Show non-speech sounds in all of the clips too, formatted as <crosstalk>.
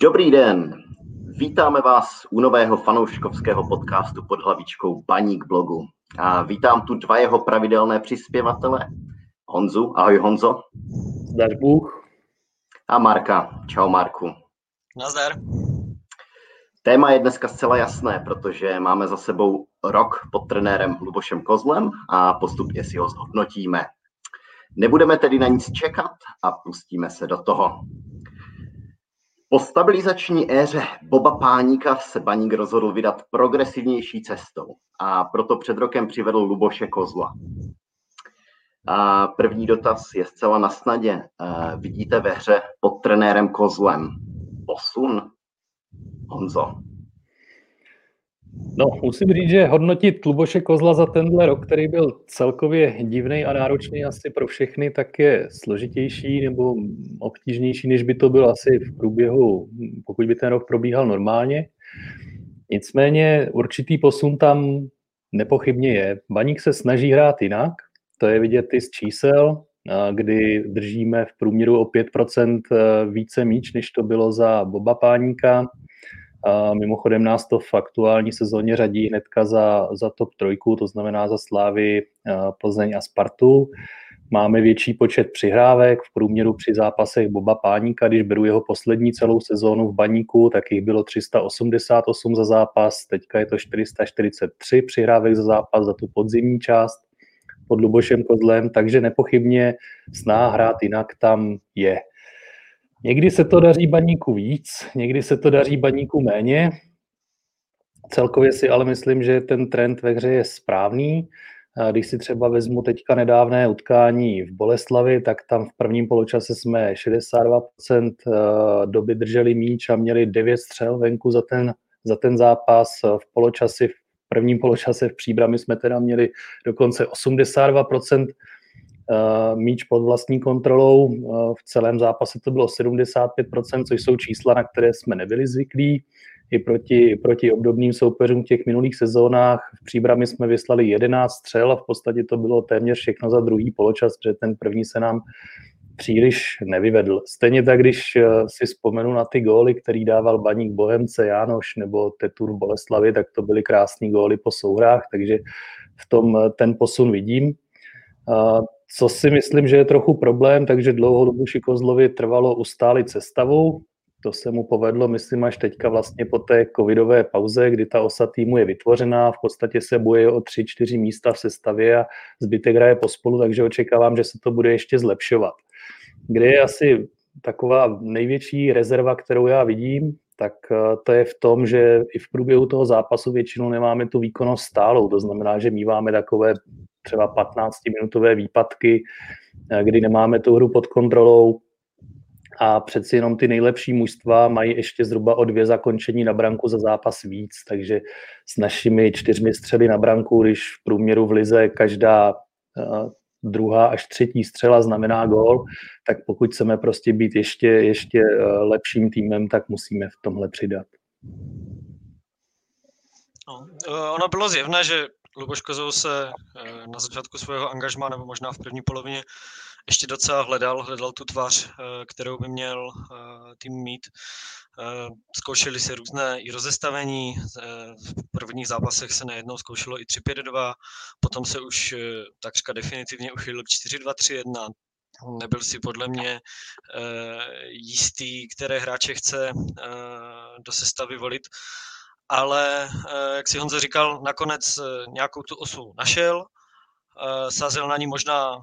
Dobrý den, vítáme vás u nového fanouškovského podcastu pod hlavičkou Baník blogu. A vítám tu dva jeho pravidelné přispěvatele, Honzu. Ahoj Honzo. Zdar Bůh. A Marka. Čau Marku. Nazdar. Téma je dneska zcela jasné, protože máme za sebou rok pod trenérem Lubošem Kozlem a postupně si ho zhodnotíme. Nebudeme tedy na nic čekat a pustíme se do toho. Po stabilizační éře Boba Páníka se Baník rozhodl vydat progresivnější cestou a proto před rokem přivedl Luboše Kozla. A první dotaz je zcela na snadě. Vidíte ve hře pod trenérem Kozlem posun? Honzo. No, musím říct, že hodnotit Luboše Kozla za tenhle rok, který byl celkově divný a náročný asi pro všechny, tak je složitější nebo obtížnější, než by to byl asi v průběhu, pokud by ten rok probíhal normálně. Nicméně určitý posun tam nepochybně je. Baník se snaží hrát jinak, to je vidět i z čísel, kdy držíme v průměru o 5% více míč, než to bylo za Boba Páníka. A mimochodem nás to v aktuální sezóně řadí hnedka za, za top trojku, to znamená za Slávy, Plzeň a Spartu. Máme větší počet přihrávek, v průměru při zápasech Boba Páníka, když beru jeho poslední celou sezónu v Baníku, tak jich bylo 388 za zápas, teďka je to 443 přihrávek za zápas za tu podzimní část pod Lubošem Kozlem, takže nepochybně sná hrát jinak tam je. Někdy se to daří baníku víc, někdy se to daří baníku méně. Celkově si ale myslím, že ten trend ve hře je správný. Když si třeba vezmu teďka nedávné utkání v Boleslavi, tak tam v prvním poločase jsme 62% eh, doby drželi míč a měli 9 střel venku za ten, za ten zápas. V poločasi, v prvním poločase v příbrami jsme teda měli dokonce 82% Eh, míč pod vlastní kontrolou. Eh, v celém zápase to bylo 75%, což jsou čísla, na které jsme nebyli zvyklí. I proti, proti obdobným soupeřům v těch minulých sezónách v příbrami jsme vyslali 11 střel a v podstatě to bylo téměř všechno za druhý poločas, protože ten první se nám příliš nevyvedl. Stejně tak, když eh, si vzpomenu na ty góly, který dával Baník Bohemce, Jánoš nebo Tetur v Boleslavi, tak to byly krásné góly po souhrách, takže v tom ten posun vidím. Co si myslím, že je trochu problém, takže dlouhodobu Šikozlovi trvalo ustálit sestavu. To se mu povedlo, myslím, až teďka vlastně po té covidové pauze, kdy ta osa týmu je vytvořená, v podstatě se boje o tři, čtyři místa v sestavě a zbytek hraje pospolu, takže očekávám, že se to bude ještě zlepšovat. Kde je asi taková největší rezerva, kterou já vidím, tak eh, to je v tom, že i v průběhu toho zápasu většinou nemáme tu výkonnost stálou. To znamená, že míváme takové třeba 15-minutové výpadky, eh, kdy nemáme tu hru pod kontrolou a přeci jenom ty nejlepší mužstva mají ještě zhruba o dvě zakončení na branku za zápas víc, takže s našimi čtyřmi střely na branku, když v průměru v lize každá eh, druhá až třetí střela znamená gól, tak pokud chceme prostě být ještě, ještě eh, lepším týmem, tak musíme v tomhle přidat. No, ono bylo zjevné, že Luboš Kozou se eh, na začátku svého angažma, nebo možná v první polovině, ještě docela hledal, hledal tu tvář, eh, kterou by měl eh, tým mít. Zkoušeli se různé i rozestavení, v prvních zápasech se najednou zkoušelo i 3-5-2, potom se už takřka definitivně uchylil k 4-2-3-1, nebyl si podle mě jistý, které hráče chce do sestavy volit ale eh, jak si Honza říkal, nakonec eh, nějakou tu osu našel, eh, sázil na ní možná,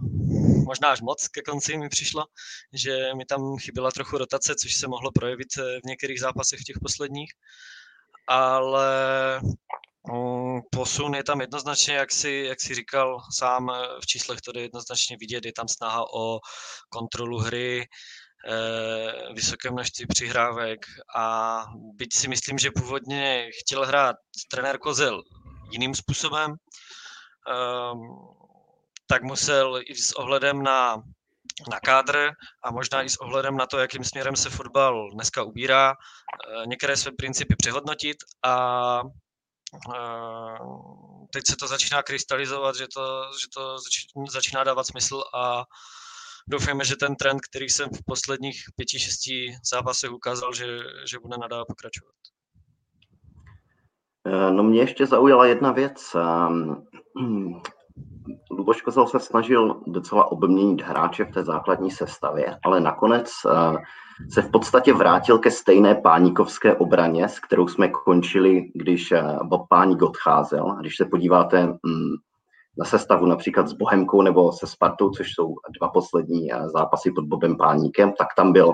možná až moc ke konci mi přišlo, že mi tam chyběla trochu rotace, což se mohlo projevit v některých zápasech v těch posledních, ale mm, posun je tam jednoznačně, jak si, jak si říkal sám, v číslech to je jednoznačně vidět, je tam snaha o kontrolu hry, vysoké množství přihrávek a byť si myslím, že původně chtěl hrát trenér Kozel jiným způsobem, ehm, tak musel i s ohledem na, na kádr a možná i s ohledem na to, jakým směrem se fotbal dneska ubírá, eh, některé své principy přehodnotit a eh, teď se to začíná krystalizovat, že to, že to začíná dávat smysl a doufejme, že ten trend, který jsem v posledních pěti, šesti zápasech ukázal, že, že bude nadále pokračovat. No mě ještě zaujala jedna věc. Luboš Kozel se snažil docela obměnit hráče v té základní sestavě, ale nakonec eh, se v podstatě vrátil ke stejné páníkovské obraně, s kterou jsme končili, když eh, Bob Páník odcházel. Když se podíváte mm, na sestavu například s Bohemkou nebo se Spartou, což jsou dva poslední eh, zápasy pod Bobem Páníkem, tak tam byl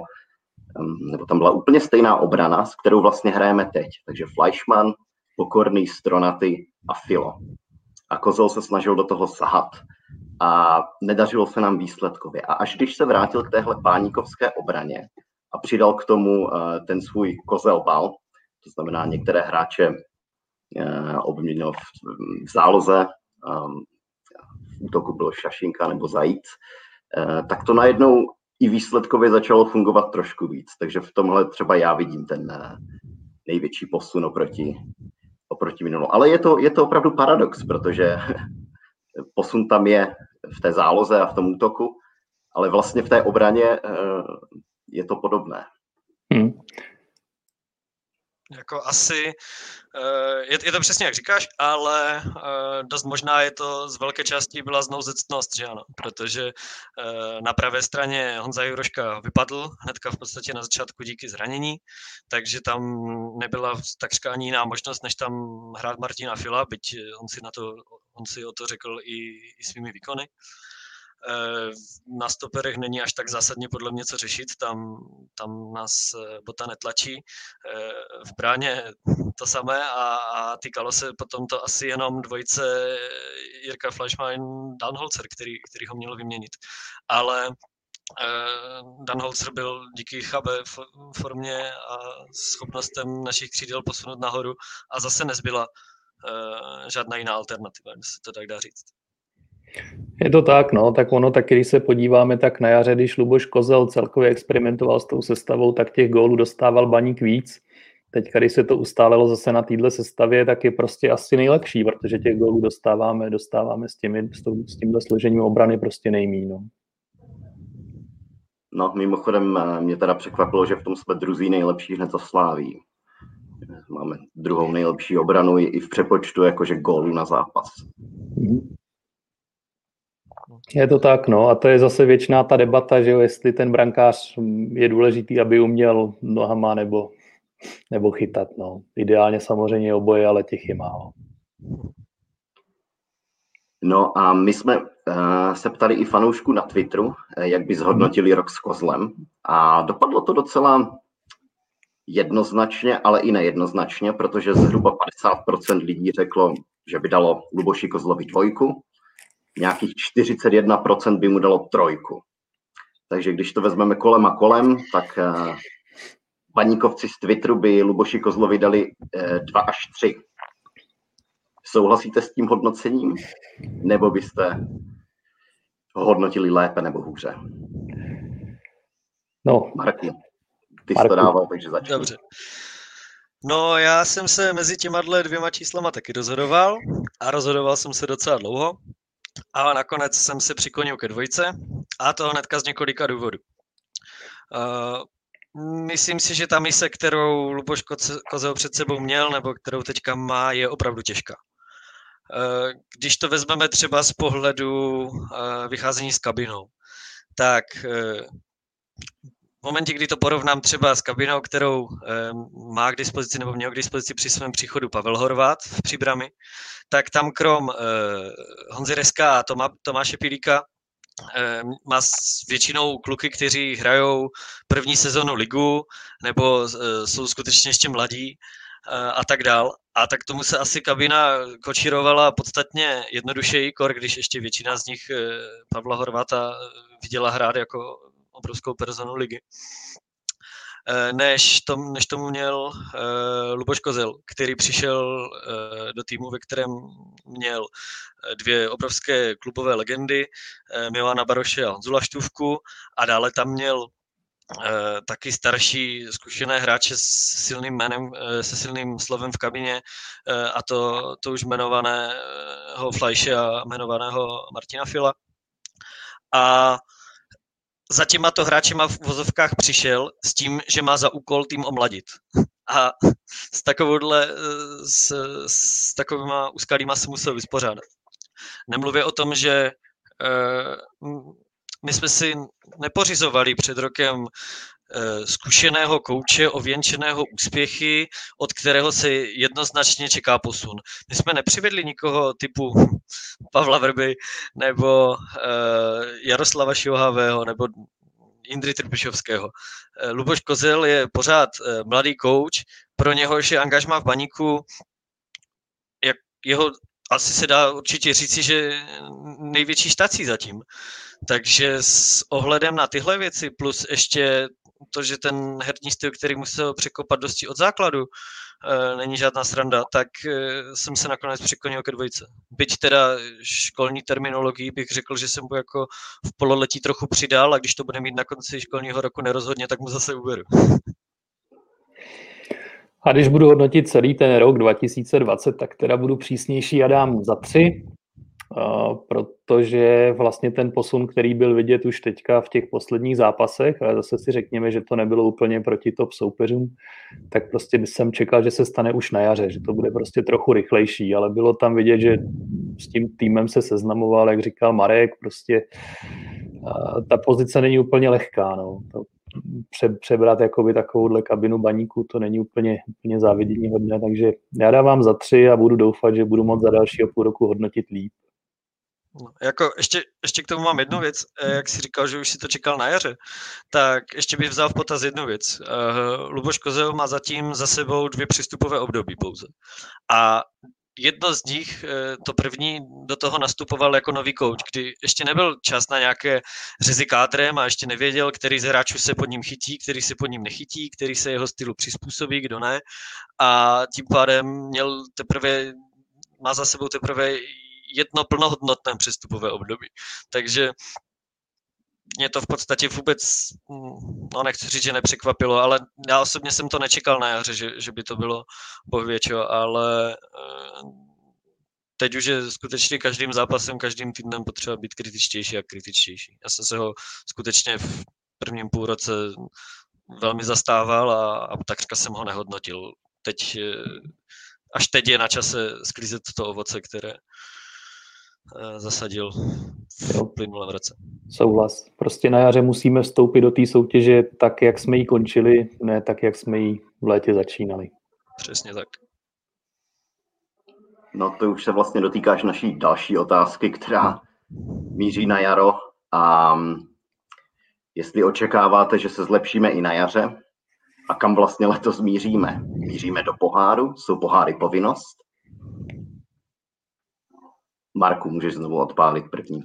mm, nebo tam byla úplně stejná obrana, s kterou vlastně hrajeme teď. Takže Fleischmann, Pokorný, Stronaty a Filo a Kozel se snažil do toho sahat a nedařilo se nám výsledkově. A až když se vrátil k téhle páníkovské obraně a přidal k tomu eh, ten svůj kozel bal, to znamená některé hráče eh, obměnil v záloze, útoku byl Šašinka nebo Zajíc, eh, tak to najednou i výsledkově začalo fungovat trošku víc. Takže v tomhle třeba já vidím ten největší posun oproti oproti minulou. Ale je to, je to opravdu paradox, protože <laughs> posun tam je v té záloze a v tom útoku, ale vlastně v té obraně eh, je to podobné. Hmm. Jako asi, eh, je, je to přesně jak říkáš, ale eh, dost možná je to z velké části byla znouzectnost, že ano, protože eh, na pravé straně Honza Juroška vypadl hnedka v podstatě na začátku díky zranění, takže tam nebyla takřka ani jiná možnost, než tam hrát Martina Fila, byť on si, na to, on si o to řekl i, i svými výkony. Na stoperech není až tak zásadně podle mě co řešit, tam, tam nás eh, Bota netlačí. Eh, v bráně to samé a, a týkalo se potom to asi jenom dvojice Jirka Flashman, Dan Holzer, který, který ho měl vyměnit. Ale Dan Holzer byl díky chabé formě a schopnostem našich křídel posunout nahoru a zase nezbyla žádná jiná alternativa, jestli to tak dá říct. Je to tak, no, tak ono, tak když se podíváme, tak na jaře, když Luboš Kozel celkově experimentoval s tou sestavou, tak těch gólů dostával baník víc. Teď, když se to ustálelo zase na téhle sestavě, tak je prostě asi nejlepší, protože těch gólů dostáváme, dostáváme s, těmi, s, tímhle složením obrany prostě nejmí. No. no, mimochodem eh, mě teda překvapilo, že v tom jsme druzí nejlepší hned za Sláví. Máme druhou nejlepší obranu i v přepočtu jakože gólů na zápas. Mm-hmm. Je to tak, no a to je zase věčná ta debata, že jo, jestli ten brankář je důležitý, aby uměl nohama nebo, nebo chytat, no. Ideálně samozřejmě oboje, ale těch je málo. No a my jsme uh, se ptali i fanoušku na Twitteru, eh, jak by zhodnotili rok s Kozlem a dopadlo to docela jednoznačně, ale i nejednoznačně, protože zhruba 50% lidí řeklo, že by dalo Luboši Kozlovi dvojku, nějakých 41% by mu dalo trojku. Takže když to vezmeme kolem a kolem, tak uh, baníkovci z Twitteru by Luboši Kozlovi dali uh, 2 až 3. Souhlasíte s tím hodnocením? Nebo byste ho hodnotili lépe nebo hůře? No. Marku, ty jsi to dával, takže začni. Dobře. No, já jsem se mezi těma dvěma číslama taky rozhodoval a rozhodoval jsem se docela dlouho. A nakonec jsem se přiklonil ke dvojce a to hnedka z několika důvodů. Uh, myslím si, že ta mise, kterou Luboš Kozel před sebou měl, nebo kterou teďka má, je opravdu těžká. Uh, když to vezmeme třeba z pohledu uh, vycházení s kabinou, tak v momentě, kdy to porovnám třeba s kabinou, kterou má k dispozici nebo měl k dispozici při svém příchodu Pavel Horvát v Příbrami, tak tam krom uh, Honzy Reska a Tomá, Tomáše Pilíka uh, má s většinou kluky, kteří hrajou první sezonu ligu nebo jsou skutečně ještě mladí a tak dál. A tak tomu se asi kabina kočírovala podstatně jednodušeji, kor, když ještě většina z nich Pavla Horváta viděla hrát jako obrovskou personu ligy. Eh, než, tom, než tomu měl uh, Luboš Kozel, který přišel uh, do týmu, ve kterém měl dvě obrovské klubové legendy, uh, Milana Baroše a Honzu Laštůvku a dále tam měl uh, taky starší zkušené hráče s silným jménem, uh, se silným slovem v kabině uh, a to, to už jmenovaného Fleische a jmenovaného Martina Fila. A za těma to hráčema v vozovkách přišel s tím, že má za úkol tým omladit. A s takovouhle, s, s takovýma úskalýma se musel vyspořádat. Nemluvě o tom, že my jsme si nepořizovali před rokem Eh, zkušeného kouče, ověnčeného úspěchy, od kterého se jednoznačně čeká posun. My jsme nepřivedli nikoho typu <laughs> Pavla Vrby nebo eh, Jaroslava Šilhavého nebo Indry Trpišovského. Eh, Luboš Kozel je pořád mladý kouč, pro něhož je angažma v baníku jak jeho asi se dá určitě říci, že největší štací zatím. Takže s ohledem na tyhle věci, plus ještě to, že ten herní styl, který musel překopat dosti od základu, e, není žádná sranda, tak e, jsem se nakonec přiklonil ke dvojce. Byť teda školní terminologii bych řekl, že jsem mu jako v pololetí trochu přidal a když to bude mít na konci školního roku nerozhodně, tak mu zase uberu. A když budu hodnotit celý ten rok 2020, tak teda budu přísnější a dám za tři protože vlastně ten posun, který byl vidět už teďka v těch posledních zápasech, ale zase si řekněme, že to nebylo úplně proti top soupeřům, tak prostě jsem čekal, že se stane už na jaře, že to bude prostě trochu rychlejší, ale bylo tam vidět, že s tím týmem se seznamoval, jak říkal Marek, prostě ta pozice není úplně lehká, no. To pře, přebrat jakoby takovouhle kabinu baníku, to není úplně, úplně závidění hodné, takže já dávám za tři a budu doufat, že budu moct za dalšího půl roku hodnotit líp. No, jako ještě, ještě k tomu mám jednu věc, eh, jak jsi říkal, že už si to čekal na jaře, tak ještě bych vzal v potaz jednu věc. Uh, Luboš Kozel má zatím za sebou dvě přístupové období pouze. A jedno z nich, eh, to první, do toho nastupoval jako nový coach, kdy ještě nebyl čas na nějaké řezy kádrem a ještě nevěděl, který z hráčů se pod ním chytí, který se pod ním nechytí, který se jeho stylu přizpůsobí, kdo ne. A tím pádem měl teprve, má za sebou teprve jedno plnohodnotné přestupové období. Takže mě to v podstatě vůbec, no nechci říct, že nepřekvapilo, ale já osobně jsem to nečekal na jaře, že, že by to bylo bohvěčo, ale eh, teď už je skutečně každým zápasem, každým týdnem potřeba být kritičtější a kritičtější. Já jsem se ho skutečně v prvním půlroce velmi zastával a, a takřka jsem ho nehodnotil. Teď, eh, až teď je na čase sklízet to ovoce, které, zasadil v plynulém roce. Souhlas. Prostě na jaře musíme vstoupit do té soutěže tak, jak jsme ji končili, ne tak, jak jsme ji v létě začínali. Přesně tak. No to už se vlastně dotýkáš naší další otázky, která míří na jaro. A jestli očekáváte, že se zlepšíme i na jaře a kam vlastně letos míříme? Míříme do poháru? Jsou poháry povinnost? Marku, můžeš znovu odpálit první.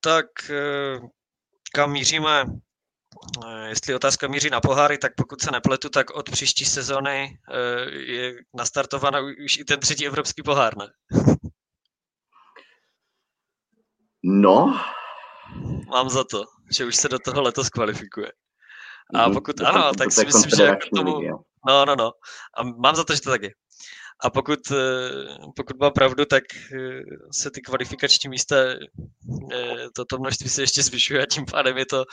Tak eh, kam míříme? Eh, jestli otázka míří na poháry, tak pokud se nepletu, tak od příští sezony eh, je nastartována už i ten třetí evropský pohár, ne? No. Mám za to, že už se do toho letos kvalifikuje. A mhm. pokud ano, tak si myslím, že jako tomu... No, no, no. A mám za to, že to tak je. A pokud, eh, pokud má pravdu, tak eh, se ty kvalifikační místa, eh, toto množství se ještě zvyšuje a tím pádem je to,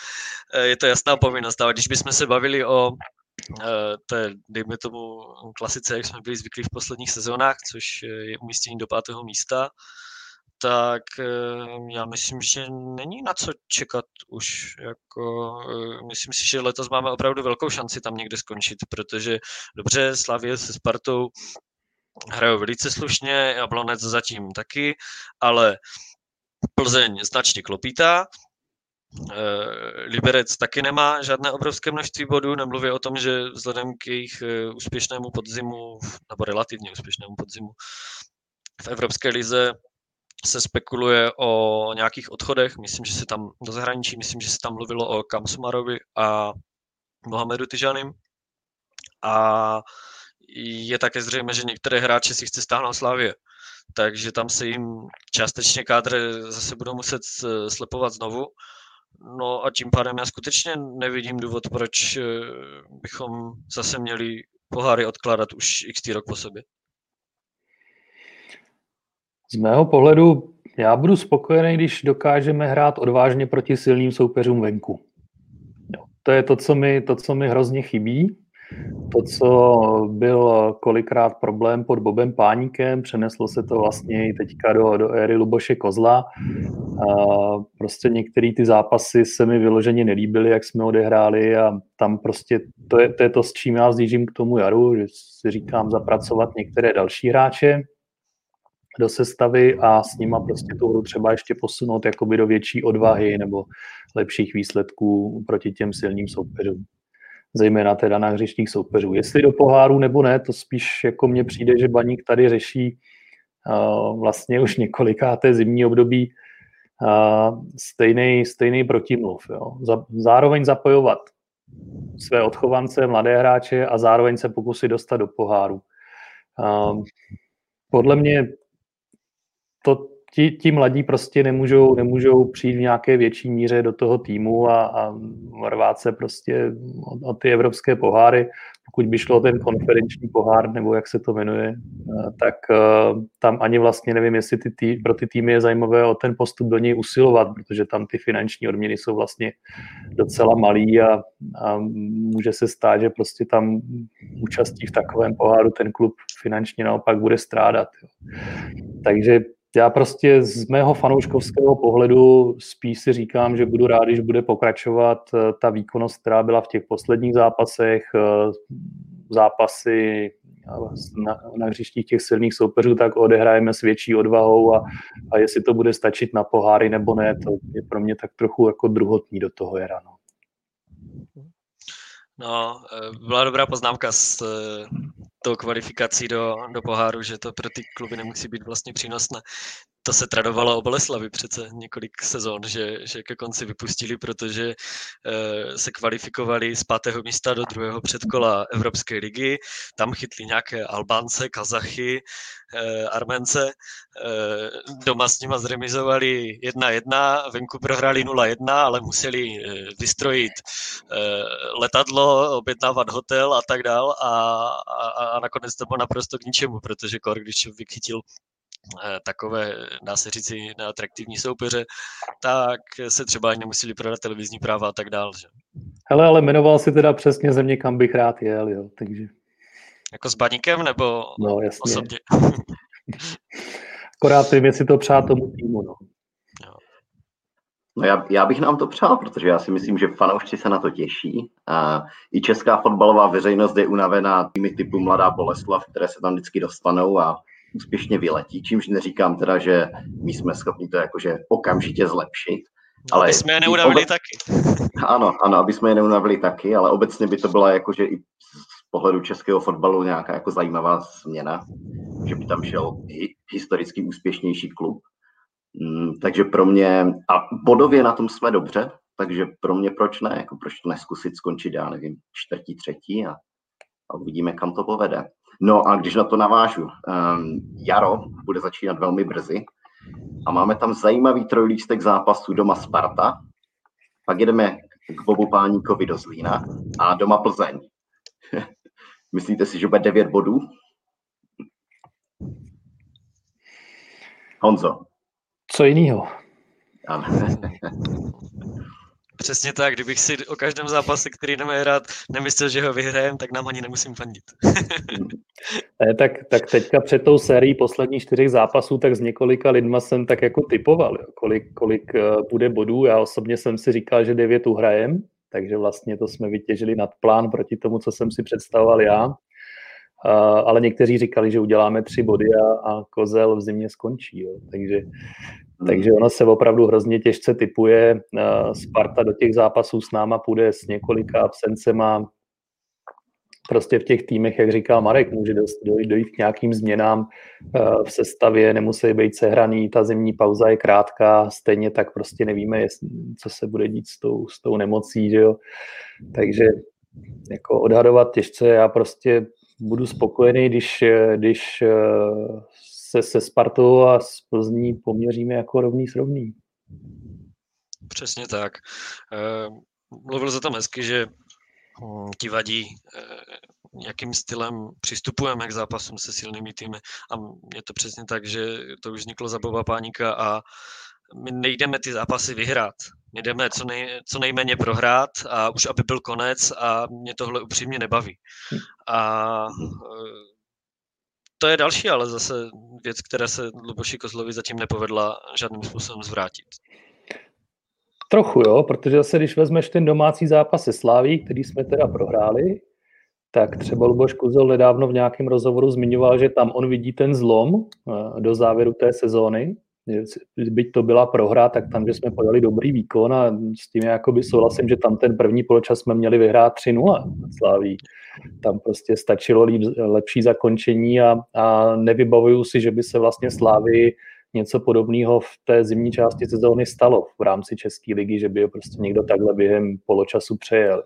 je to jasná povinnost. Ale když bychom se bavili o té, dejme tomu, klasice, jak jsme byli zvyklí v posledních sezónách, což je umístění do pátého místa, tak já myslím, že není na co čekat už. Jako, myslím si, že letos máme opravdu velkou šanci tam někde skončit, protože dobře, Slavě se Spartou hrajou velice slušně, Jablonec zatím taky, ale Plzeň značně klopítá, eh, Liberec taky nemá žádné obrovské množství bodů, nemluví o tom, že vzhledem k jejich eh, úspěšnému podzimu, nebo relativně úspěšnému podzimu v Evropské lize se spekuluje o nějakých odchodech. Myslím, že se tam do zahraničí, myslím, že se tam mluvilo o Kamsumarovi a Mohamedu Tyžanim. A je také zřejmé, že některé hráče si chce stáhnout Slávě. Takže tam se jim částečně kádry zase budou muset slepovat znovu. No a tím pádem já skutečně nevidím důvod, proč eh, bychom zase měli poháry odkládat už x rok po sobě. Z mého pohledu já budu spokojený, když dokážeme hrát odvážně proti silným soupeřům venku. To je to co, mi, to, co mi hrozně chybí. To, co byl kolikrát problém pod Bobem Páníkem, přeneslo se to vlastně i teďka do, do éry Luboše Kozla. A prostě některé ty zápasy se mi vyloženě nelíbily, jak jsme odehráli a tam prostě to je, to je to, s čím já zjížím k tomu jaru, že si říkám zapracovat některé další hráče, do sestavy a s nima prostě tu hru třeba ještě posunout jakoby do větší odvahy nebo lepších výsledků proti těm silným soupeřům. Zejména teda na hřištích soupeřů. Jestli do poháru nebo ne, to spíš jako mně přijde, že Baník tady řeší uh, vlastně už několikáté zimní období uh, stejný, stejný protimluv. Jo. Zároveň zapojovat své odchovance, mladé hráče a zároveň se pokusit dostat do poháru. Uh, podle mě to, ti, ti mladí prostě nemůžou, nemůžou přijít v nějaké větší míře do toho týmu a, a rvát se prostě o, o ty evropské poháry. Pokud by šlo ten konferenční pohár, nebo jak se to jmenuje, eh, tak uh, tam ani vlastně nevím, jestli ty tý, pro ty týmy je zajímavé o ten postup do něj usilovat, protože tam ty finanční odměny jsou vlastně docela malý a, a může se stát, že prostě tam účastí v takovém poháru ten klub finančně naopak bude strádat. Takže já prostě z mého fanouškovského pohledu spíš si říkám, že budu rád, když bude pokračovat eh, ta výkonnost, která byla v těch posledních zápasech, eh, zápasy na, na hřištích těch silných soupeřů, tak odehrajeme s větší odvahou a, a jestli to bude stačit na poháry nebo ne, to je pro mě tak trochu jako druhotní do toho je ráno. No, eh, byla dobrá poznámka s tou kvalifikací do, do poháru, že to pro ty kluby nemusí být vlastně přínosné to se tradovalo o Boleslavi přece několik sezon, že, že ke konci vypustili, protože e, se kvalifikovali z pátého místa do druhého předkola Evropské ligy. Tam chytli nějaké Albánce, Kazachy, e, Armence. E, doma s nima zremizovali 1-1, venku prohráli 0-1, ale museli vystrojit letadlo, objednávat hotel a tak dál a, a, a nakonec to bylo naprosto k ničemu, protože Kor, když člověk chytil Eh, takové, dá se říci, neatraktivní soupeře, tak se třeba ani nemuseli prodat televizní práva a tak dál. Že? Hele, ale jmenoval si teda přesně země, kam bych rád jel, jo, takže... Jako s baníkem, nebo no, jasně. osobně? <laughs> Akorát ty věci to přát tomu týmu, no. No já, já bych nám to přál, protože já si myslím, že fanoušci se na to těší. A I česká fotbalová veřejnost je unavená týmy typu Mladá Boleslav, které se tam vždycky dostanou a úspěšně vyletí, čímž neříkám teda, že my jsme schopni to jakože okamžitě zlepšit. No, ale aby jsme je neunavili obec... taky. Ano, ano, aby jsme je neunavili taky, ale obecně by to byla jakože i z pohledu českého fotbalu nějaká jako zajímavá změna, že by tam šel i historicky úspěšnější klub. Mm, takže pro mě, a bodově na tom jsme dobře, takže pro mě proč ne, jako proč to neskusit skončit, já nevím, čtvrtí, třetí a, a uvidíme, kam to povede. No a když na to navážu, um, jaro bude začínat velmi brzy a máme tam zajímavý trojlístek zápasů doma Sparta, pak jedeme k Bobu Páníkovi do Zlína a doma Plzeň. <laughs> Myslíte si, že bude 9 bodů? Honzo. Co jiného? <laughs> Přesně tak, kdybych si o každém zápase, který jdeme hrát, nemyslel, že ho vyhrajeme, tak nám ani nemusím fandit. ne, <laughs> tak, tak teďka před tou sérií posledních čtyřech zápasů, tak s několika lidma jsem tak jako typoval, jo, kolik, kolik uh, bude bodů. Já osobně jsem si říkal, že devět uhrajem, takže vlastně to jsme vytěžili nad plán proti tomu, co jsem si představoval já. Uh, ale někteří říkali, že uděláme tři body a, a kozel v zimě skončí. Jo. Takže takže ono se opravdu hrozně těžce typuje. Eh, Sparta do těch zápasů s náma půjde s několika absencema. Prostě v těch týmech, jak říkal Marek, může dojít, dojít k nějakým změnám eh, v sestavě, nemusí být sehraný, ta zimní pauza je krátká, stejně tak prostě nevíme, co se bude dít s tou, s tou nemocí, že jo. Takže jako odhadovat těžce, já prostě budu spokojený, když, když eh, se se Spartou a s Plzní poměříme jako rovný s rovný. Přesně tak. Eh, mluvil se tam hezky, že hm, ti vadí eh, jakým stylem přistupujeme k zápasům se silnými týmy. A je to přesně tak, že to už vzniklo za Boba Páníka a my nejdeme ty zápasy vyhrát. My jdeme co, nej, co nejméně prohrát a už aby byl konec a mě tohle upřímně nebaví. A to je další, ale zase věc, která se Luboši Kozlovi zatím nepovedla žádným způsobem zvrátit. Trochu jo, protože zase když vezmeš ten domácí zápas se Sláví, který jsme teda prohráli, tak třeba Luboš Kuzel nedávno v nějakém rozhovoru zmiňoval, že tam on vidí ten zlom eh, do závěru té sezóny, byť to byla prohra, tak tam, že jsme podali dobrý výkon a s tím jakoby souhlasím, že tam ten první poločas jsme měli vyhrát 3-0 Sláví. Tam prostě stačilo líp, lepší zakončení a, a nevybavuju si, že by se vlastně Slávy něco podobného v té zimní části sezóny stalo v rámci České ligy, že by ho prostě někdo takhle během poločasu přejel.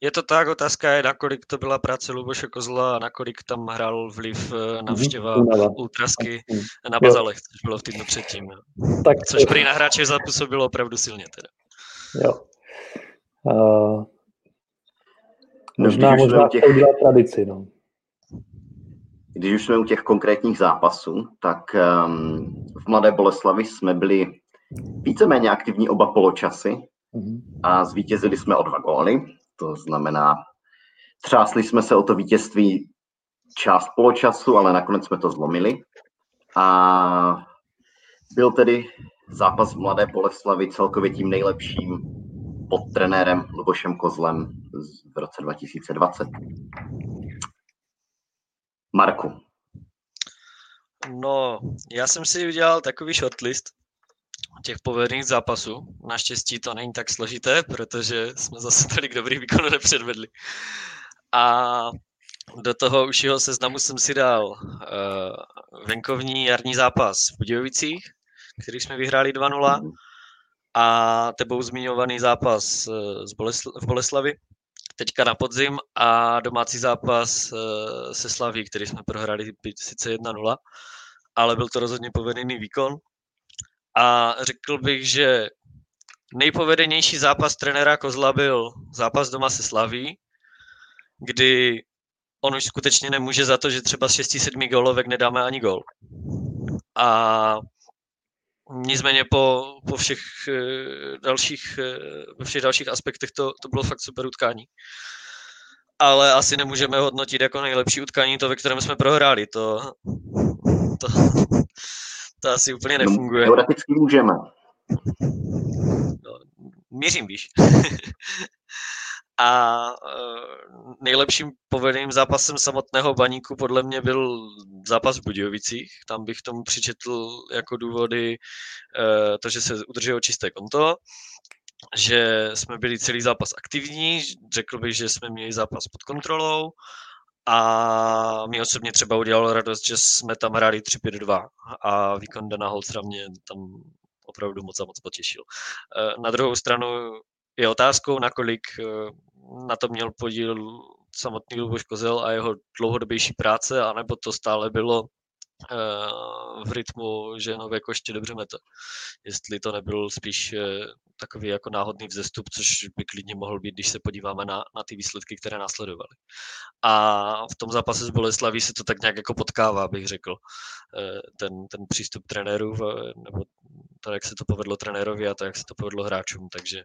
Je to tak, otázka je, nakolik to byla práce Luboše Kozla a nakolik tam hrál vliv eh, návštěva mm, Ultrasky na Bazalech, což bylo v týdnu předtím. Tak, což prý na hráče zapůsobilo opravdu silně teda. Jo. Uh, možná, možná těch... tradici, no. Když už jsme u těch konkrétních zápasů, tak um, v Mladé Boleslavi jsme byli víceméně aktivní oba poločasy mm-hmm. a zvítězili jsme o dva góly. To znamená, třásli jsme se o to vítězství část poločasu, ale nakonec jsme to zlomili. A byl tedy zápas v Mladé Boleslavy celkově tím nejlepším pod trenérem Lubošem Kozlem v roce 2020. Marku. No, já jsem si udělal takový shortlist těch povedených zápasů. Naštěstí to není tak složité, protože jsme zase tolik dobrých výkonů nepředvedli. A do toho užšího seznamu jsem si dal uh, venkovní jarní zápas v Budějovicích, který jsme vyhráli 2-0 a tebou zmiňovaný zápas uh, z Bolesl- v Boleslavi, teďka na podzim a domácí zápas uh, se Slaví, který jsme prohráli sice 1-0, ale byl to rozhodně povedený výkon a řekl bych, že nejpovedenější zápas trenéra Kozla byl zápas doma se Slaví, kdy on už skutečně nemůže za to, že třeba z 6-7 gólovek nedáme ani gol. A nicméně po, po všech eh, dalších, po eh, všech dalších aspektech to, to bylo fakt super utkání. Ale asi nemůžeme hodnotit jako nejlepší utkání to, ve kterém jsme prohráli. To, to, to asi úplně nefunguje. No, teoreticky můžeme. No, mířím, víš. <laughs> A uh, nejlepším povedeným zápasem samotného baníku podle mě byl zápas v Budějovicích. Tam bych tomu přičetl jako důvody uh, to, že se udrželo čisté konto, že jsme byli celý zápas aktivní, řekl bych, že jsme měli zápas pod kontrolou a mi osobně třeba udělalo radost, že jsme tam hráli 3-5-2 a výkon Dana Holcera mě tam opravdu moc a moc potěšil. Eh, na druhou stranu je otázkou, nakolik eh, na to měl podíl samotný Luboš Kozel a jeho dlouhodobější práce, anebo to stále bylo Eh, v rytmu, že nové koště dobře mete. Jestli to nebyl spíš eh, takový jako náhodný vzestup, což by klidně mohl být, když se podíváme na, na ty výsledky, které následovaly. A v tom zápase s Boleslaví se to tak nějak jako potkává, bych řekl, ten, ten přístup trenérů, nebo to, jak se to povedlo trenérovi a to, jak se to povedlo hráčům, takže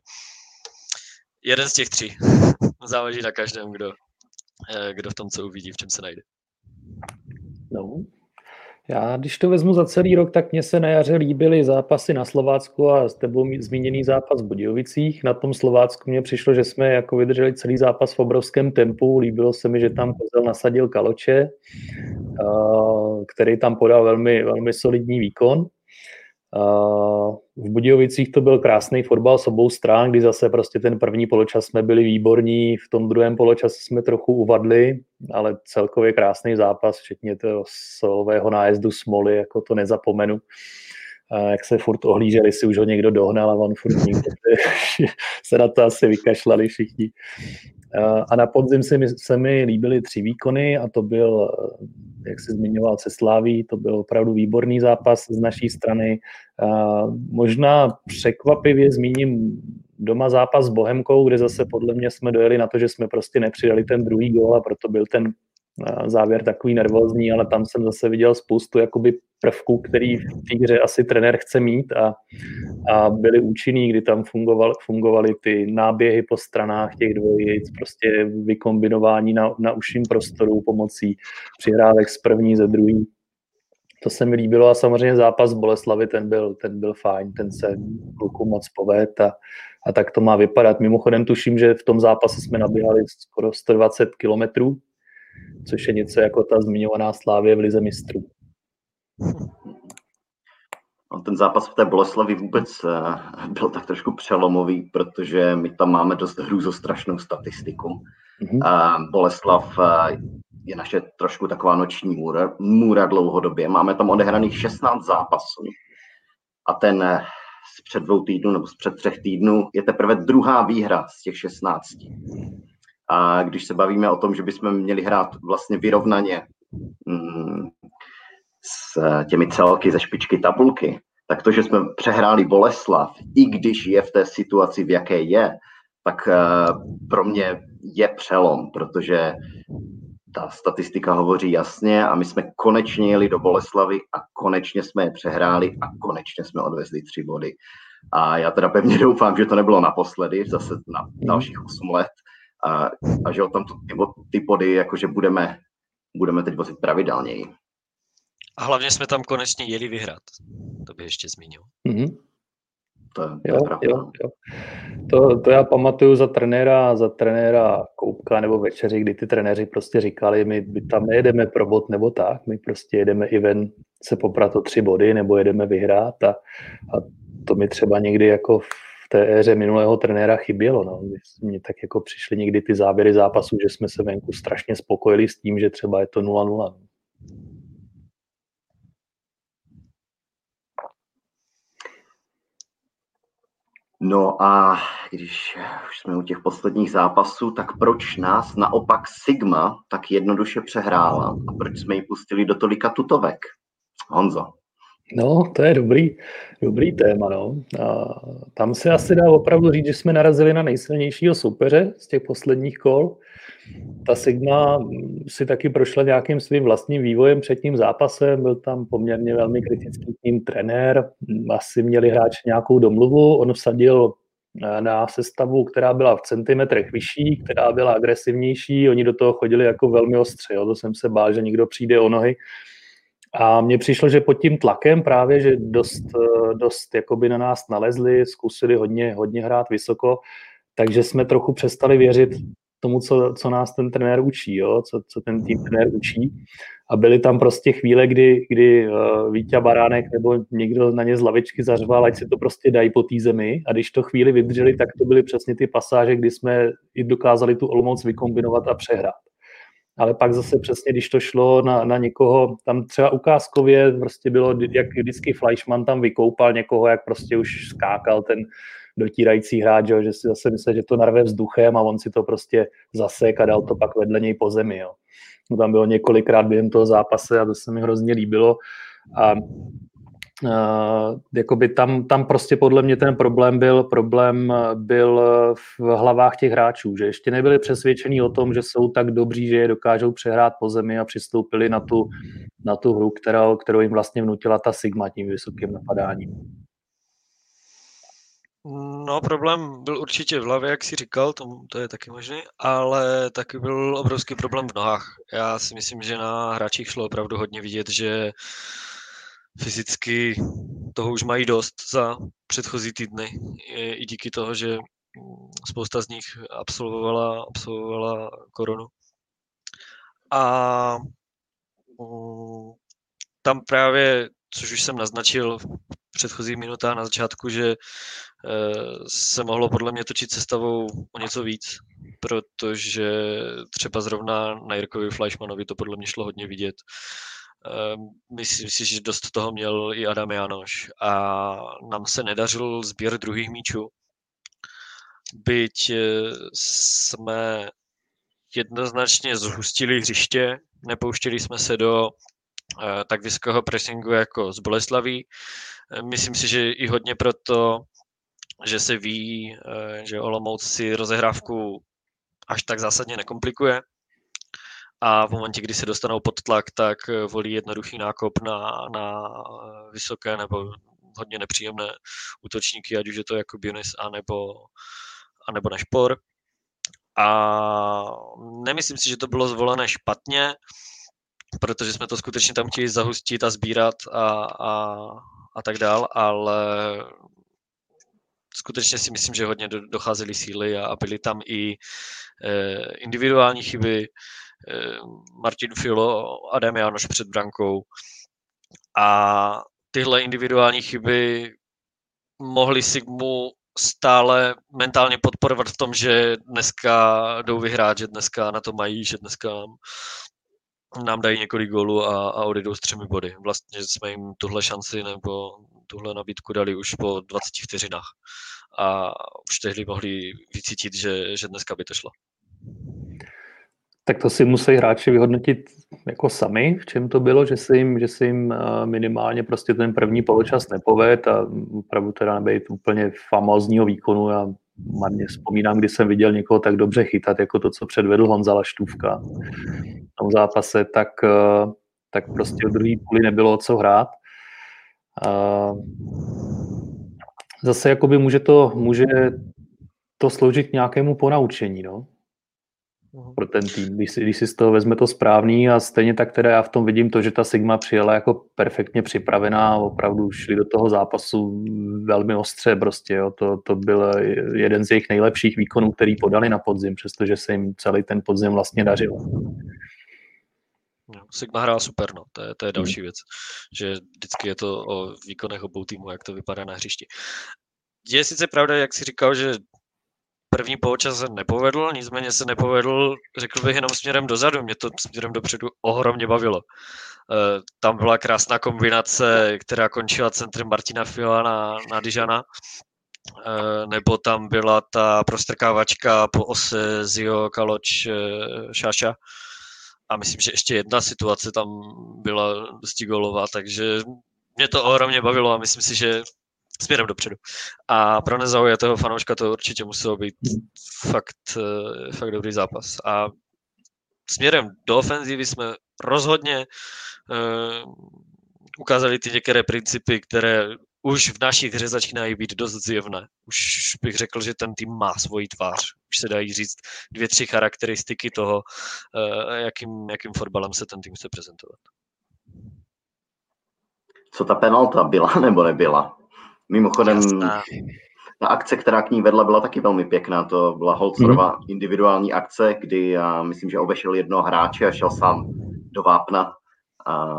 jeden z těch tří. <laughs> Záleží na každém, kdo, kdo v tom, co uvidí, v čem se najde. No, já, když to vezmu za celý rok, tak mně se na jaře líbily zápasy na Slovácku a s tebou zmíněný zápas v Budějovicích. Na tom Slovácku mě přišlo, že jsme jako vydrželi celý zápas v obrovském tempu. Líbilo se mi, že tam Kozel nasadil Kaloče, který tam podal velmi, velmi solidní výkon. V Budějovicích to byl krásný fotbal s obou stran, kdy zase prostě ten první poločas jsme byli výborní, v tom druhém poločase jsme trochu uvadli, ale celkově krásný zápas, včetně toho solového nájezdu Smoly, jako to nezapomenu. Jak se furt ohlíželi, si už ho někdo dohnal a on furt nikdo <laughs> se na to asi vykašlali všichni. A na podzim se mi, se mi líbily tři výkony a to byl jak se zmiňoval se Sláví, to byl opravdu výborný zápas z naší strany. Možná překvapivě zmíním doma zápas s Bohemkou, kde zase podle mě jsme dojeli na to, že jsme prostě nepřidali ten druhý gól a proto byl ten závěr takový nervózní, ale tam jsem zase viděl spoustu jakoby prvků, který v té hře asi trenér chce mít a, a byly účinný, kdy tam fungoval, fungovaly ty náběhy po stranách těch dvojic, prostě vykombinování na, na uším prostoru pomocí přihrávek z první, ze druhý. To se mi líbilo a samozřejmě zápas Boleslavy, ten byl, ten byl fajn, ten se kluku moc poved a, a tak to má vypadat. Mimochodem tuším, že v tom zápase jsme nabíhali skoro 120 kilometrů, což je něco jako ta zmiňovaná Slávě v Lize mistrů. No, ten zápas v té Boleslavi vůbec uh, byl tak trošku přelomový, protože my tam máme dost hrůzostrašnou statistiku. Mm-hmm. Boleslav uh, je naše trošku taková noční můra, můra dlouhodobě. Máme tam odehraných 16 zápasů a ten z před dvou týdnů nebo z před třech týdnů je teprve druhá výhra z těch 16. A když se bavíme o tom, že bychom měli hrát vlastně vyrovnaně mm, s těmi celky ze špičky tabulky, tak to, že jsme přehráli Boleslav, i když je v té situaci, v jaké je, tak eh, pro mě je přelom, protože ta statistika hovoří jasně a my jsme konečně jeli do Boleslavy a konečně jsme je přehráli a konečně jsme odvezli tři body. A já teda pevně doufám, že to nebylo naposledy, zase na dalších 8 let, a, a že tam ty, ty body jakože budeme, budeme teď vozit pravidelněji. A hlavně jsme tam konečně jeli vyhrát. To by ještě zmínil. Mm-hmm. To, to jo, je jo, jo. To, to já pamatuju za trenéra, za trenéra Koupka nebo večeři, kdy ty trenéři prostě říkali, my, my tam nejedeme pro bod nebo tak, my prostě jedeme i ven se poprat o tři body nebo jedeme vyhrát a, a to mi třeba někdy jako v té éře minulého trenéra chybělo. No. Mně tak jako přišly někdy ty záběry zápasů, že jsme se venku strašně spokojili s tím, že třeba je to 0-0. No a když už jsme u těch posledních zápasů, tak proč nás naopak Sigma tak jednoduše přehrála a proč jsme ji pustili do tolika tutovek? Honzo. No, to je dobrý, dobrý téma. No. A tam se asi dá opravdu říct, že jsme narazili na nejsilnějšího soupeře z těch posledních kol. Ta Sigma si taky prošla nějakým svým vlastním vývojem před tím zápasem, byl tam poměrně velmi kritický tým trenér, asi měli hráči nějakou domluvu, on vsadil eh, na sestavu, která byla v centimetrech vyšší, která byla agresivnější, oni do toho chodili jako velmi ostře, jo. to jsem se bál, že někdo přijde o nohy. A mně přišlo, že pod tím tlakem právě, že dost, eh, dost jakoby na nás nalezli, zkusili hodně, hodně hrát vysoko, takže jsme trochu přestali věřit tomu, co, co nás ten trenér učí, jo? Co, co ten tým trenér učí. A byly tam prostě chvíle, kdy, kdy uh, Vítě Baránek nebo někdo na ně z lavičky zařval, ať si to prostě dají po té zemi. A když to chvíli vydrželi, tak to byly přesně ty pasáže, kdy jsme i dokázali tu Olomouc vykombinovat a přehrát. Ale pak zase přesně, když to šlo na, na někoho, tam třeba ukázkově prostě bylo, jak vždycky Fleischmann tam vykoupal někoho, jak prostě už skákal ten dotírající hráč, že, že si zase myslel, že to narve vzduchem a on si to prostě zasek a dal to pak vedle něj po zemi. Jo. No, tam bylo několikrát během toho zápase a to se mi hrozně líbilo. A Uh, jakoby tam, tam prostě podle mě ten problém byl, problém byl v hlavách těch hráčů, že ještě nebyli přesvědčení o tom, že jsou tak dobří, že je dokážou přehrát po zemi a přistoupili na tu, na tu hru, kterou, kterou jim vlastně vnutila ta Sigma tím vysokým napadáním. No, problém byl určitě v hlavě, jak jsi říkal, to, to je taky možné, ale taky byl obrovský problém v nohách. Já si myslím, že na hráčích šlo opravdu hodně vidět, že fyzicky toho už mají dost za předchozí týdny. I díky toho, že spousta z nich absolvovala, absolvovala koronu. A mm, tam právě, což už jsem naznačil v předchozích minutách na začátku, že Eh, se mohlo podle mě točit sestavou o něco víc, protože třeba zrovna na Jirkovi Fleischmanovi to podle mě šlo hodně vidět. Eh, myslím si, že dost toho měl i Adam Janoš a nám se nedařil sběr druhých míčů. Byť eh, jsme jednoznačně zhustili hřiště, nepouštěli jsme se do eh, tak vysokého pressingu jako z Boleslaví. Eh, myslím si, že i hodně proto, že se ví, že Olomouc si rozehrávku až tak zásadně nekomplikuje a v momentě, kdy se dostanou pod tlak, tak volí jednoduchý nákop na, na vysoké nebo hodně nepříjemné útočníky, ať už je to jako Bionis anebo, anebo na Špor. A nemyslím si, že to bylo zvolené špatně, protože jsme to skutečně tam chtěli zahustit a sbírat a, a, a tak dál, ale skutečně si myslím, že hodně docházely síly a byly tam i eh, individuální chyby. Eh, Martin Filo, Adam Janoš před brankou a tyhle individuální chyby mohly Sigmu stále mentálně podporovat v tom, že dneska jdou vyhrát, že dneska na to mají, že dneska nám, dají několik gólů a, a odejdou s třemi body. Vlastně jsme jim tuhle šanci nebo tuhle nabídku dali už po 20 vteřinách a už tehdy mohli vycítit, že, že dneska by to šlo. Tak to si musí hráči vyhodnotit jako sami, v čem to bylo, že se jim, že se jim eh, minimálně prostě ten první poločas nepoved a opravdu teda nebejt úplně famózního výkonu. Já marně vzpomínám, kdy jsem viděl někoho tak dobře chytat, jako to, co předvedl Honza Laštůvka v tom zápase, tak, eh, tak prostě v druhé půli nebylo o co hrát. Zase jakoby může to, může to sloužit k nějakému ponaučení, no? Pro ten tým, když si, když si z toho vezme to správný a stejně tak teda já v tom vidím to, že ta Sigma přijela jako perfektně připravená a opravdu šli do toho zápasu velmi ostře prostě, jo. To, to byl jeden z jejich nejlepších výkonů, který podali na podzim, přestože se jim celý ten podzim vlastně dařil. Sigma hrál super, no. to, je, to je další hmm. věc, že vždycky je to o výkonech obou týmů, jak to vypadá na hřišti. Je sice pravda, jak si říkal, že první poločas se nepovedl, nicméně se nepovedl, řekl bych, jenom směrem dozadu. Mě to směrem dopředu ohromně bavilo. Eh, tam byla krásná kombinace, která končila centrem Martina Fila na, na Dijana, eh, nebo tam byla ta prostrkávačka po ose Zio Kaloč eh, Šáša. A myslím, že ještě jedna situace tam byla dosti golová, takže mě to ohromně bavilo a myslím si, že směrem dopředu. A pro nezaujatého fanouška to určitě muselo být fakt, eh, fakt dobrý zápas. A směrem do ofenzívy jsme rozhodně uh, ukázali ty některé principy, které už v naší hře začínají být dost zjevné. Už bych řekl, že ten tým má svoji tvář. Už se dají říct dvě, tři charakteristiky toho, uh, jakým, jakým fotbalem se ten tým chce prezentovat. Co ta penalta byla <laughs> nebo nebyla? Mimochodem, Jasná. ta akce, která k ní vedla, byla taky velmi pěkná. To byla Holcerova mm. individuální akce, kdy já myslím, že obešel jednoho hráče a šel sám do vápna a